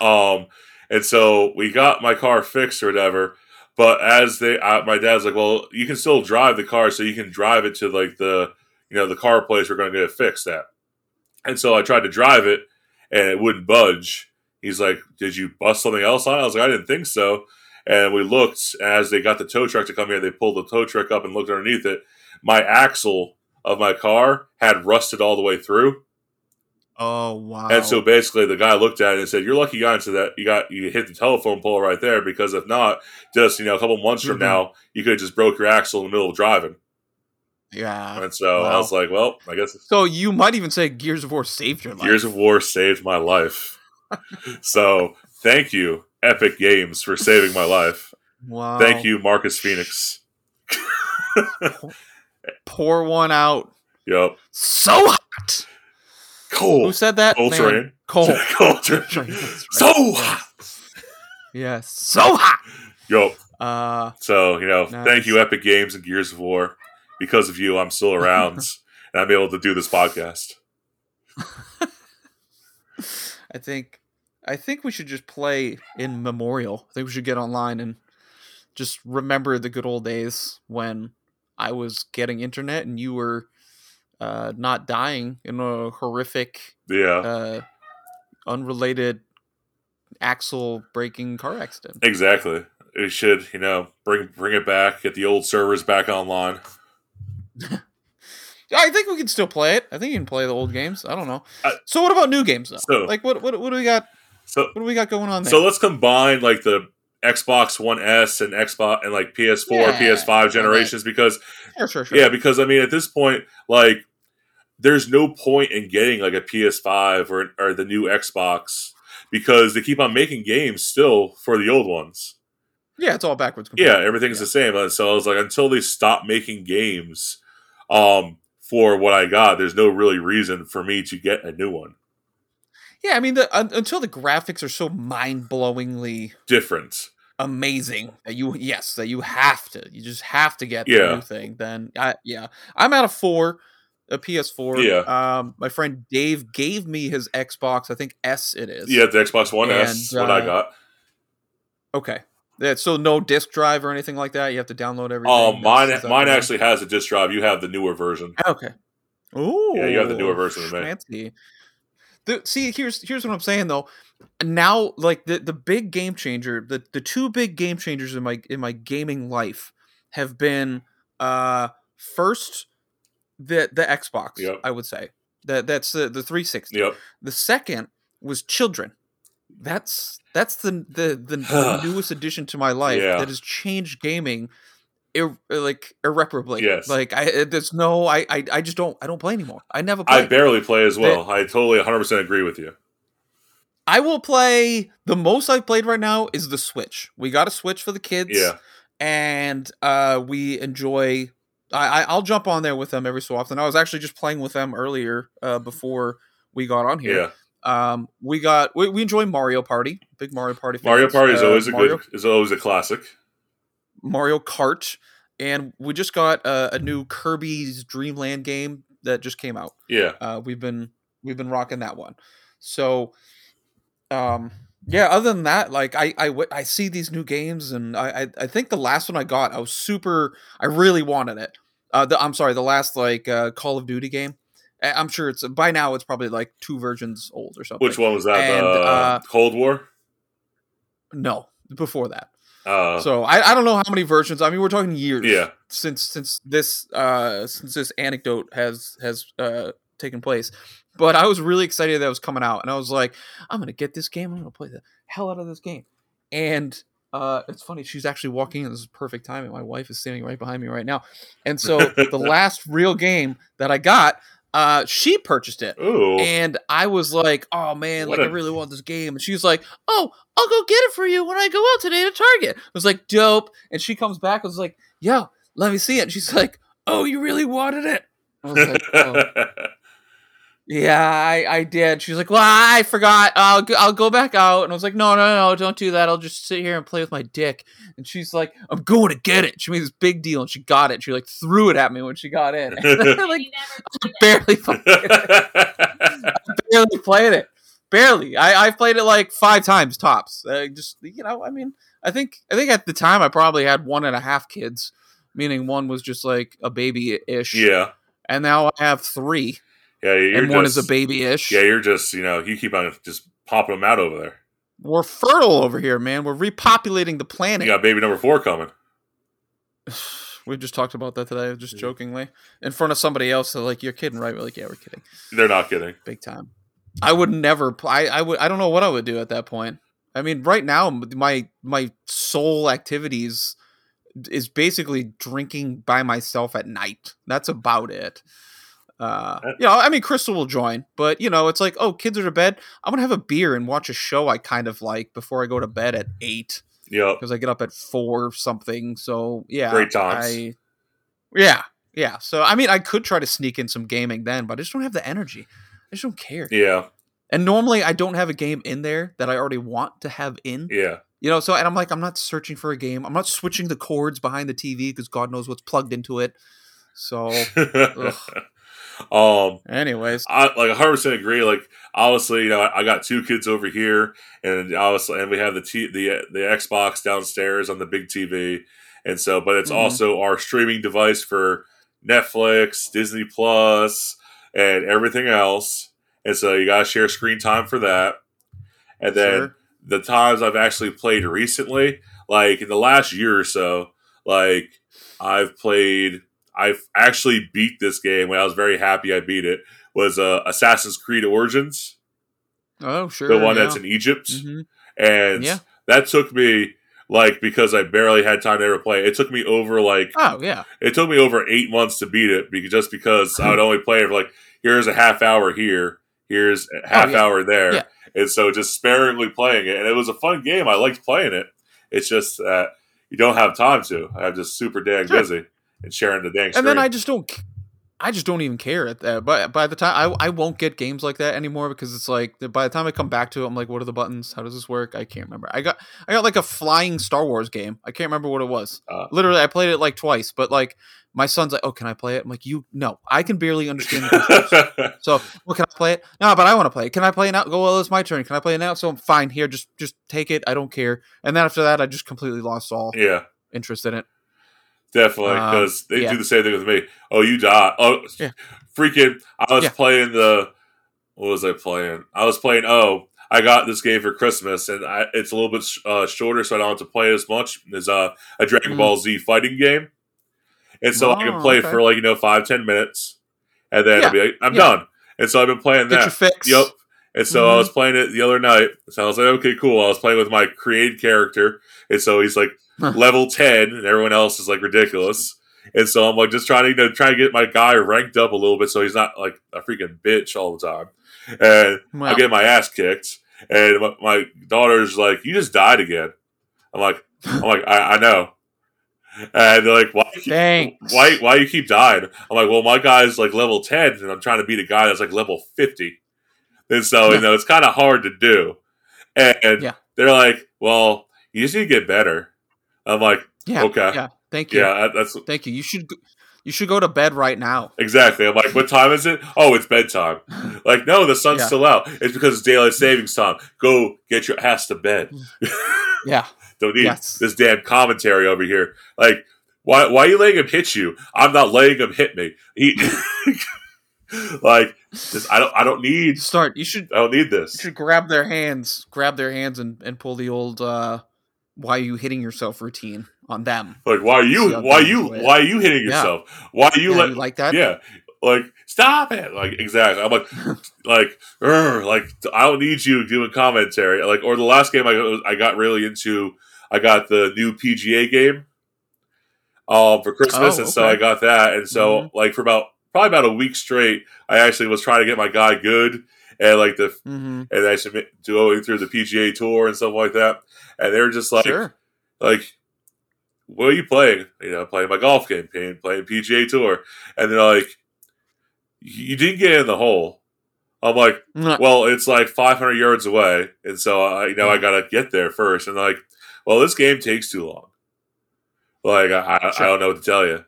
Um, and so we got my car fixed or whatever. But as they, uh, my dad's like, "Well, you can still drive the car, so you can drive it to like the, you know, the car place we're going to get it fixed at." And so I tried to drive it, and it wouldn't budge. He's like, "Did you bust something else on?" it? I was like, "I didn't think so." And we looked as they got the tow truck to come here. They pulled the tow truck up and looked underneath it. My axle of my car had rusted all the way through. Oh wow. And so basically, the guy looked at it and said, "You're lucky you got into that. You got you hit the telephone pole right there because if not, just you know, a couple months from Mhm. now, you could have just broke your axle in the middle of driving." yeah. And so I was like, "Well, I guess So you might even say Gears of War saved your life. Gears of War saved my life." So thank you, Epic Games, for saving my life. Wow. Thank you, Marcus Phoenix. Pour one out. Yep, So hot. cool. Who said that? Man, Cole Train. Cole. Cole Train. That's So right. hot. Yeah, so hot. Yo, Uh, So, you know, Nice. thank you, Epic Games and Gears of War. Because of you, I'm still around and I'm able to do this podcast. I think, I think we should just play in memorial. I think we should get online and just remember the good old days when I was getting internet and you were uh, not dying in a horrific, Yeah, uh, unrelated axle breaking car accident. exactly. We should, you know, bring bring it back, get the old servers back online. I think we can still play it. I think you can play the old games. I don't know. I- so what about new games though? So- like what what what do we got? So What do we got going on there? so let's combine like the Xbox One S and Xbox and like PS4, Yeah, PS5 generations because sure, sure, sure. yeah, because I mean at this point like there's no point in getting like a PS5 or or the new Xbox because they keep on making games still for the old ones. Yeah, it's all backwards. yeah, everything's Yeah. the same. And so I was like, until they stop making games um, for what I got, there's no really reason for me to get a new one. Yeah, I mean, the, un, until the graphics are so mind-blowingly Different. amazing that you yes that you have to you just have to get the Yeah. new thing. Then I yeah, I'm at a four, a PS4. Yeah. Um, my friend Dave gave me his Xbox. I think S it is. Yeah, the Xbox One S, And, what I uh, got. Okay. Yeah, so no disk drive or anything like that. You have to download everything. Um, mine That's- is that mine actually has a disk drive. You have the newer version. Okay. Oh, Yeah, you have the newer version than me. Fancy. The, see, here's here's what I'm saying though. Now, like the the big game changer, the the two big game changers in my in my gaming life have been uh first the the Xbox. Yep. I would say that that's the the 360. Yep. The second was children. That's that's the the, the, the newest addition to my life Yeah. that has changed gaming, ir- like irreparably. Yes. Like I, there's no, I, I, I just don't, I don't play anymore. I never play. I barely play as well. I totally 100% agree with you. I will play. The most I've played right now is the Switch. We got a Switch for the kids. Yeah. and uh, we enjoy. I, I I'll jump on there with them every so often. I was actually just playing with them earlier uh, before we got on here. Yeah. Um, we got we, we enjoy Mario Party. Big Mario Party. Fans. Mario Party is Uh, always a Mario, good is always a classic. Mario Kart, and we just got a, a new Kirby's Dream Land game that just came out. Yeah. Uh, we've been we've been rocking that one. So, um, yeah. Other than that, like I I see these new games, and I, I I think the last one I got, I was super. I really wanted it. Uh, the, I'm sorry, the last like uh, Call of Duty game. I- I'm sure it's by now it's probably like two versions old or something. Which one was that? And, uh, Cold War? No, before that. Uh, so I, I don't know how many versions. I mean, we're talking years. yeah. since since this uh since this anecdote has has uh taken place but i was really excited that it was coming out and i was like i'm gonna get this game i'm gonna play the hell out of this game and uh it's funny she's actually walking in this is perfect timing my wife is standing right behind me right now and so the last real game that i got uh she purchased it Ooh. and I was like, "Oh man, What like a- I really want this game." And she's like, "Oh, I'll go get it for you when I go out today to Target." I was like, "Dope." And she comes back. I was like, "Yo, let me see it." And she's like, "Oh, you really wanted it?" I was like, oh, "Yeah, I, I did." She's like, "Well, I forgot. I'll go, I'll go back out." And I was like, "No, no, no, don't do that. I'll just sit here and play with my dick." And she's like, "I'm going to get it." She made this big deal, and she got it. She like threw it at me when she got in. And I, like You never played it. barely fucking barely played it. Barely. I I've played it like five times tops. Uh, just you know, I mean, I think I think at the time I probably had one and a half kids, meaning one was just like a baby ish, yeah. and now I have three. Yeah, you're and one is a just- babyish. Yeah, you're just you know you keep on just popping them out over there. We're fertile over here, man. We're repopulating the planet. You got baby number four coming. we just talked about that today, just Yeah. jokingly, in front of somebody else. They're like, "You're kidding, right?" We're like, "Yeah, we're kidding, They're not kidding. big time." I would never. I I would. I don't know what I would do at that point. I mean, right now, my my sole activities is basically drinking by myself at night. That's about it. Uh, Uh, you know, I mean, Crystal will join, but you know, it's like, oh, kids are to bed. I'm gonna have a beer and watch a show I kind of like before I go to bed at eight Yep. because I get up at four or something. So yeah, Great times. I, yeah, yeah. So I mean, I could try to sneak in some gaming then, but I just don't have the energy. I just don't care. Yeah. And normally, I don't have a game in there that I already want to have in. Yeah. You know, so and I'm like, I'm not searching for a game. I'm not switching the cords behind the TV because God knows what's plugged into it. So, um. anyways, I like 100 percent agree. Like obviously, you know, I, I got two kids over here, and obviously, and we have the t- the the Xbox downstairs on the big TV, and so, but it's Mhm. also our streaming device for Netflix, Disney Plus, and everything else. And so you gotta share screen time for that. And then Sure. the times I've actually played recently, like in the last year or so, like I've played, I've actually beat this game. When I was very happy I beat it, was uh, Assassin's Creed Origins, oh sure, the one yeah. that's in Egypt, Mhm. and Yeah. that took me like because I barely had time to ever play. It took me over like Oh yeah, it took me over eight months to beat it because just because I would only play it for like here's a half hour here, here's a half Oh, yeah. hour there, and so just sparingly playing it, and it was a fun game. I liked playing it. It's just that you don't have time to. I'm just super dang Sure. busy and sharing the dang. and then. I just don't. I just don't even care at that. But by the time I, I won't get games like that anymore because it's like by the time I come back to it, I'm like, what are the buttons? How does this work? I can't remember. I got I got like a flying Star Wars game. I can't remember what it was. Uh. Literally, I played it like twice. But like my son's like, oh, can I play it? I'm like, you no, I can barely understand. The so, well, can I play it? No, but I want to play it. Can I play it now? Go, well, it's my turn. Can I play it now? So I'm fine here. Just just take it. I don't care. And then after that, I just completely lost all yeah, interest in it. Definitely Um, because they yeah. do the same thing with me. Oh, you die. Oh, Yeah. freaking! I was Yeah. playing the. What was I playing? I was playing. Oh, I got this game for Christmas, and I, it's a little bit uh, shorter, so I don't have to play as much. It's uh, a Dragon Mhm. Ball Z fighting game, and so I can Oh, play okay. for like you know five ten minutes, and then I'll be like, I'm done. And so I've been playing Get that. Yep. And so I Mhm. was playing it the other night. So I was like, okay, cool. I was playing with my create character. And so he's like Huh. level 10, and everyone else is like ridiculous. And so I'm like just trying to, you know, try to get my guy ranked up a little bit so he's not like a freaking bitch all the time. And Well, I get my ass kicked. And my, my daughter's like, you just died again. I'm like, I'm like, I, I know. And they're like, why, Thanks. why, why you keep dying? I'm like, well, my guy's like level 10, and I'm trying to beat a guy that's like level 50. And so, you know, it's kind of hard to do. And Yeah. they're like, well, you just need to get better. I'm like, Yeah. Okay. Yeah. Thank you. yeah, that's Thank you. You should go- you should go to bed right now. exactly. I'm like, what time is it? Oh, it's bedtime. Like, no, the sun's Yeah. still out. It's because it's daylight savings time. Go get your ass to bed. Yeah. Don't need Yes. this damn commentary over here. Like, why why are you letting him hit you? I'm not letting him hit me. He like just, I don't I don't need Start. You should I don't need this. you should grab their hands, grab their hands, and and pull the old uh, "Why are you hitting yourself?" routine on them. Like why are you why you why are you hitting Yeah. yourself? Why are you yeah, let you like that? yeah like stop it like exactly i'm like like like i don't need you doing commentary like or the last game i i got really into i got the new pga game um for christmas Oh, and so i got that and so Mhm. like for about probably about a week straight i actually was trying to get my guy good and like the Mm-hmm. and actually going through the pga tour and stuff like that and they were just like sure. like, what are you playing? You know, playing my golf game, playing, playing PGA Tour. And they're like, you didn't get in the hole. I'm like, well, it's like 500 yards away. And so, I, you know, I got to get there first. And like, well, this game takes too long. Like, I, I, I don't know what to tell you.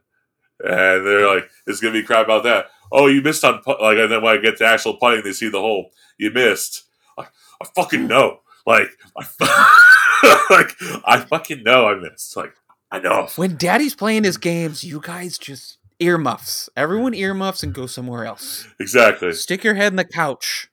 And they're like, it's going to be crap about that. Oh, you missed on, pu-" like, and then when I get to actual putting, they see the hole. You missed. I, I fucking know. Like, I, like, I fucking know I missed. Like, I know. When Daddy's playing his games, you guys just earmuffs. Everyone earmuffs and go somewhere else. Exactly. Stick your head in the couch.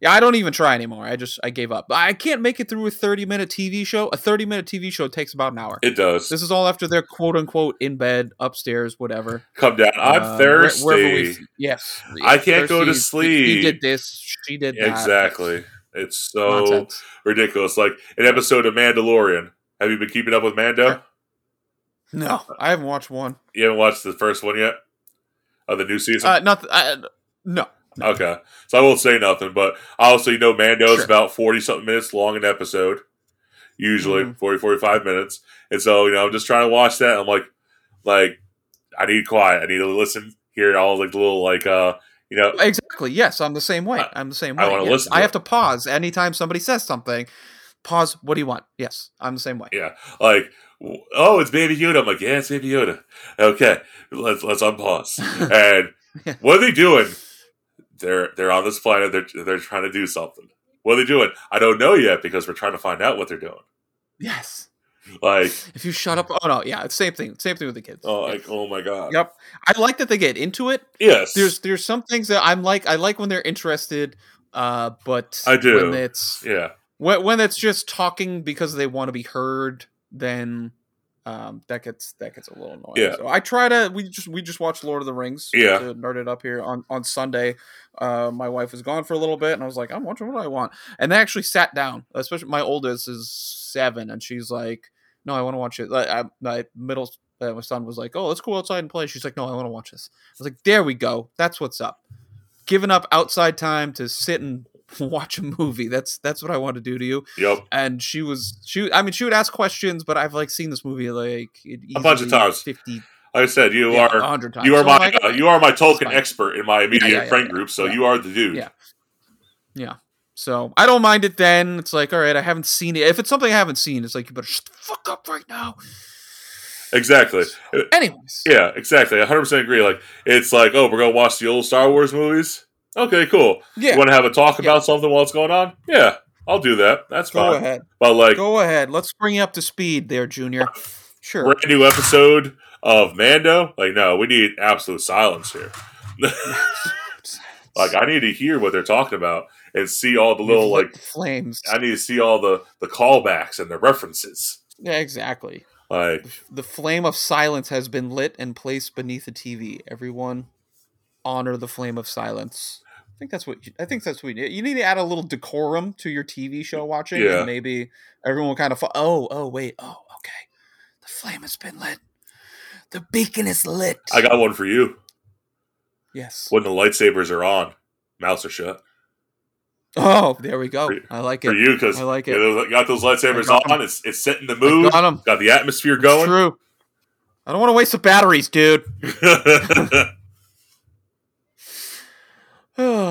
Yeah, I don't even try anymore. I just I gave up. I can't make it through a 30 minute TV show. A 30 minute TV show takes about an hour. It does. This is all after they're quote unquote in bed, upstairs, whatever. Come down. I'm Uh, thirsty. wherever we- yes. I can't go to sleep. He- He did this. She did that. exactly. It's so Nonsense. ridiculous. Like an episode of Mandalorian. Have you been keeping up with Mando? No, I haven't watched one. You haven't watched the first one yet of the new season. Uh, not. Uh, no. Okay, so I won't say nothing, but obviously, you know, Mando's Sure. about forty something minutes long an episode, usually Mhm. 40, 45 minutes, and so you know, I'm just trying to watch that. I'm like, like, I need quiet. I need to listen, hear all like the little like, uh, you know, Exactly. Yes, I'm the same way. I- I'm the same way. I wanna yes. listen to I it. have to pause anytime somebody says something. Pause. What do you want? Yes, I'm the same way. Yeah, like, oh, it's Baby Yoda. I'm like, yeah, it's Baby Yoda. Okay, let's let's unpause. and what are they doing? They're they're on this planet. They're they're trying to do something. What are they doing? I don't know yet because we're trying to find out what they're doing. Yes. Like, If you shut up. Oh no. Yeah. Same thing. Same thing with the kids. oh, Yeah. like, oh my god. Yep. I like that they get into it. Yes. There's there's some things that I'm like. I like when they're interested. Uh, but I do. when it's yeah. when when it's just talking because they want to be heard, then um, that gets that gets a little annoying. Yeah. So I try to we just we just watched Lord of the Rings. Yeah. To nerd it up here on on Sunday. Uh, my wife was gone for a little bit, and I was like, I'm watching what I want, and they actually sat down. Especially my oldest is seven, and she's like, No, I want to watch it. Like, I, my middle. Uh, my son was like, "Oh, let's go outside and play." She's like, "No, I want to watch this." I was like, "There we go. That's what's up." Giving up outside time to sit and watch a movie. That's that's what I want to do to you Yep. and she was she i mean she would ask questions but i've like seen this movie like A bunch of times. 50 Like I said, you yeah, are 100 times you are So my like, uh, you are my Tolkien expert in my immediate yeah, friend yeah, group. So you are the dude. Yeah. Yeah. so i don't mind it then it's like all right i haven't seen it if it's something i haven't seen it's like you better shut the fuck up right now Exactly. anyways Yeah, exactly. I 100% agree. Like, it's like, oh, we're going to watch the old Star Wars movies? Okay, cool. yeah You want to have a talk Yeah. about something while it's going on? Yeah, I'll do that. That's go fine. ahead But, like, go ahead let's bring you up to speed there junior sure brand new episode of Mando? Like, no, we need absolute silence here. like, I need to hear what they're talking about and see all the little, like, flames I need to see all the, the callbacks and the references. yeah exactly Like, the flame of silence has been lit and placed beneath the TV. Everyone, honor the flame of silence. I think that's what you, I think that's what you need. You need to add a little decorum to your TV show watching, Yeah. and maybe everyone will kind of. Fo- oh, oh, wait, oh, okay. The flame has been lit. The beacon is lit. I got one for you. yes. When the lightsabers are on, mouths are shut. Oh, there we go. For- I like it For you, because I like it. know, got those lightsabers got on. It's, it's setting the mood. got. Got the atmosphere It's going. True. I don't want to waste the batteries, dude.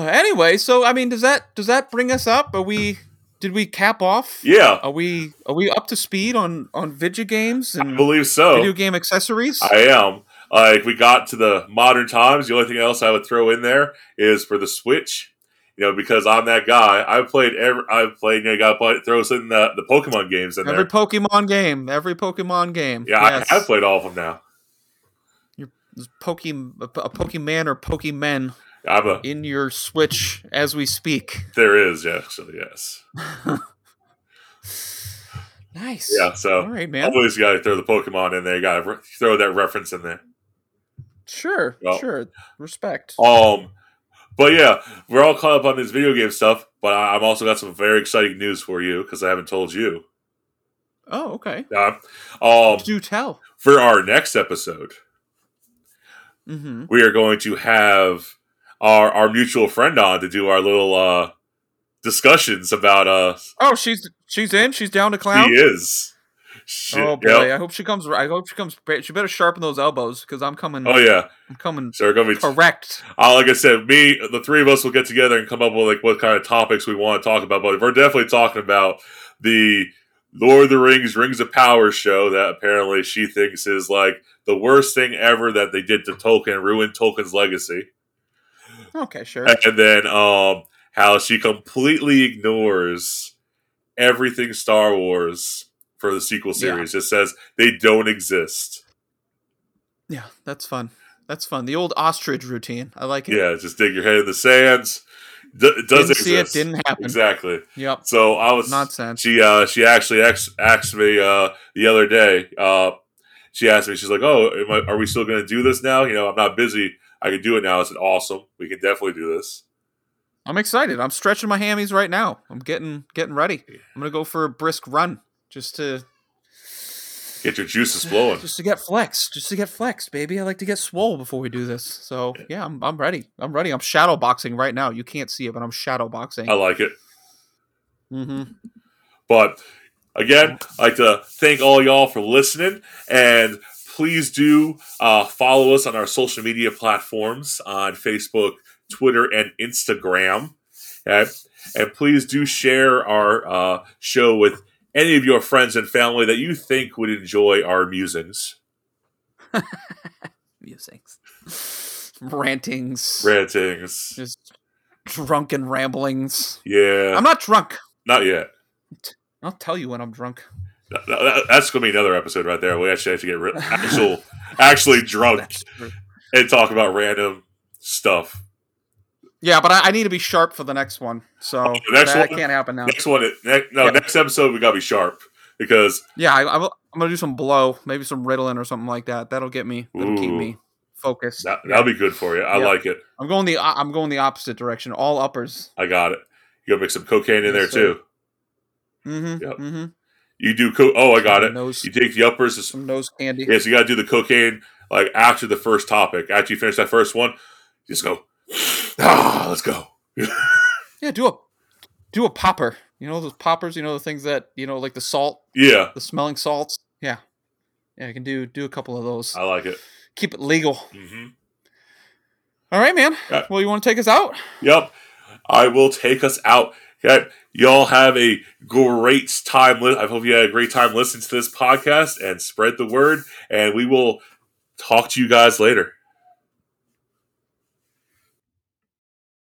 anyway, so I mean, does that does that bring us up? Are we did we cap off? yeah, Are we are we up to speed on on video games I and believe so. video game accessories? I am. Like we got to the modern times. The only thing else I would throw in there is for the Switch. You know, because I'm that guy. I've played every. I've played. You know, got to play, throw in the the Pokemon games in every there. Pokemon game, every Pokemon game. Yeah, yes. I have played all of them now. You're Poke a Pokemon or Pokemen I'm in your Switch as we speak. There is actually yes. Nice. Yeah. So All right, man. always got to throw the Pokemon in there. You got to re- throw that reference in there. Sure. Well- sure. Respect. Um, but yeah, we're all caught up on this video game stuff. But I- I've also got some very exciting news for you because I haven't told you. Oh, okay. Uh, um, Do tell. for our next episode, Mm-hmm. we are going to have our our mutual friend on to do our little uh discussions about uh Oh, she's she's in. She's down to clown. he is. Shit, Oh boy, yep. I hope she comes. I hope she comes. She better sharpen those elbows because I'm coming. Oh yeah. I'm coming So gonna be correct. uh, like I said, me the three of us will get together and come up with like what kind of topics we want to talk about. But we're definitely talking about the Lord of the Rings Rings of Power show that apparently she thinks is like the worst thing ever that they did to Tolkien, ruined Tolkien's legacy. Okay, sure. and then um how she completely ignores everything Star Wars for the sequel Yeah. series. Just says they don't exist. Yeah, that's fun. That's fun. The old ostrich routine. I like it. Yeah, just dig your head in the sands. D- it does Didn't see it. Didn't happen. Exactly. Yep. So I was Nonsense. She uh she actually asked, asked me uh the other day. Uh, she asked me. She's like, "Oh, am I, are we still going to do this now? You know, I'm not busy. I can do it now." I said, "Awesome. We can definitely do this." I'm excited. I'm stretching my hammies right now. I'm getting getting ready. I'm gonna go for a brisk run just to Get your juices flowing. just to get flex, just to get flexed, baby. I like to get swole before we do this. So yeah, I'm I'm ready. I'm ready. I'm shadow boxing right now. You can't see it, but I'm shadow boxing. I like it. hmm But again, I'd like to thank all y'all for listening, and please do uh, follow us on our social media platforms on Facebook, Twitter, and Instagram. Okay? And please do share our uh, show with any of your friends and family that you think would enjoy our musings, Musings, rantings, rantings. just drunken ramblings. Yeah, I'm not drunk. not yet. I'll tell you when I'm drunk. That- that- That's going to be another episode right there. We actually have to get re- actual, actually drunk and talk about random stuff. Yeah, but I, I need to be sharp for the next one. So Oh, next that one? can't happen now. Next one, ne- no, Yeah. next episode we gotta be sharp because Yeah, I, I will, I'm gonna do some blow, maybe some Ritalin or something like that. That'll get me. That'll keep me focused. that, that'll be good for you. I Yeah. like it. I'm going the I'm going the opposite direction. All uppers. I got it. You gotta mix some cocaine in there sir. too. Mm-hmm. Yep. Mm-hmm. You do co- oh, I got it. Nose, You take the uppers. to- some nose candy. Yeah, so you gotta do the cocaine like after the first topic. After you finish that first one, just go. Ah, let's go. Yeah, do a do a popper. You know those poppers. You know the things that you know, like the salt, Yeah, the smelling salts. Yeah, yeah. I can do do a couple of those. I like it. Keep it legal. hmm All right, man. Well, you want to take us out? Yep. I will take us out. Okay. Y'all have a great time. I hope you had a great time listening to this podcast and spread the word. And we will talk to you guys later.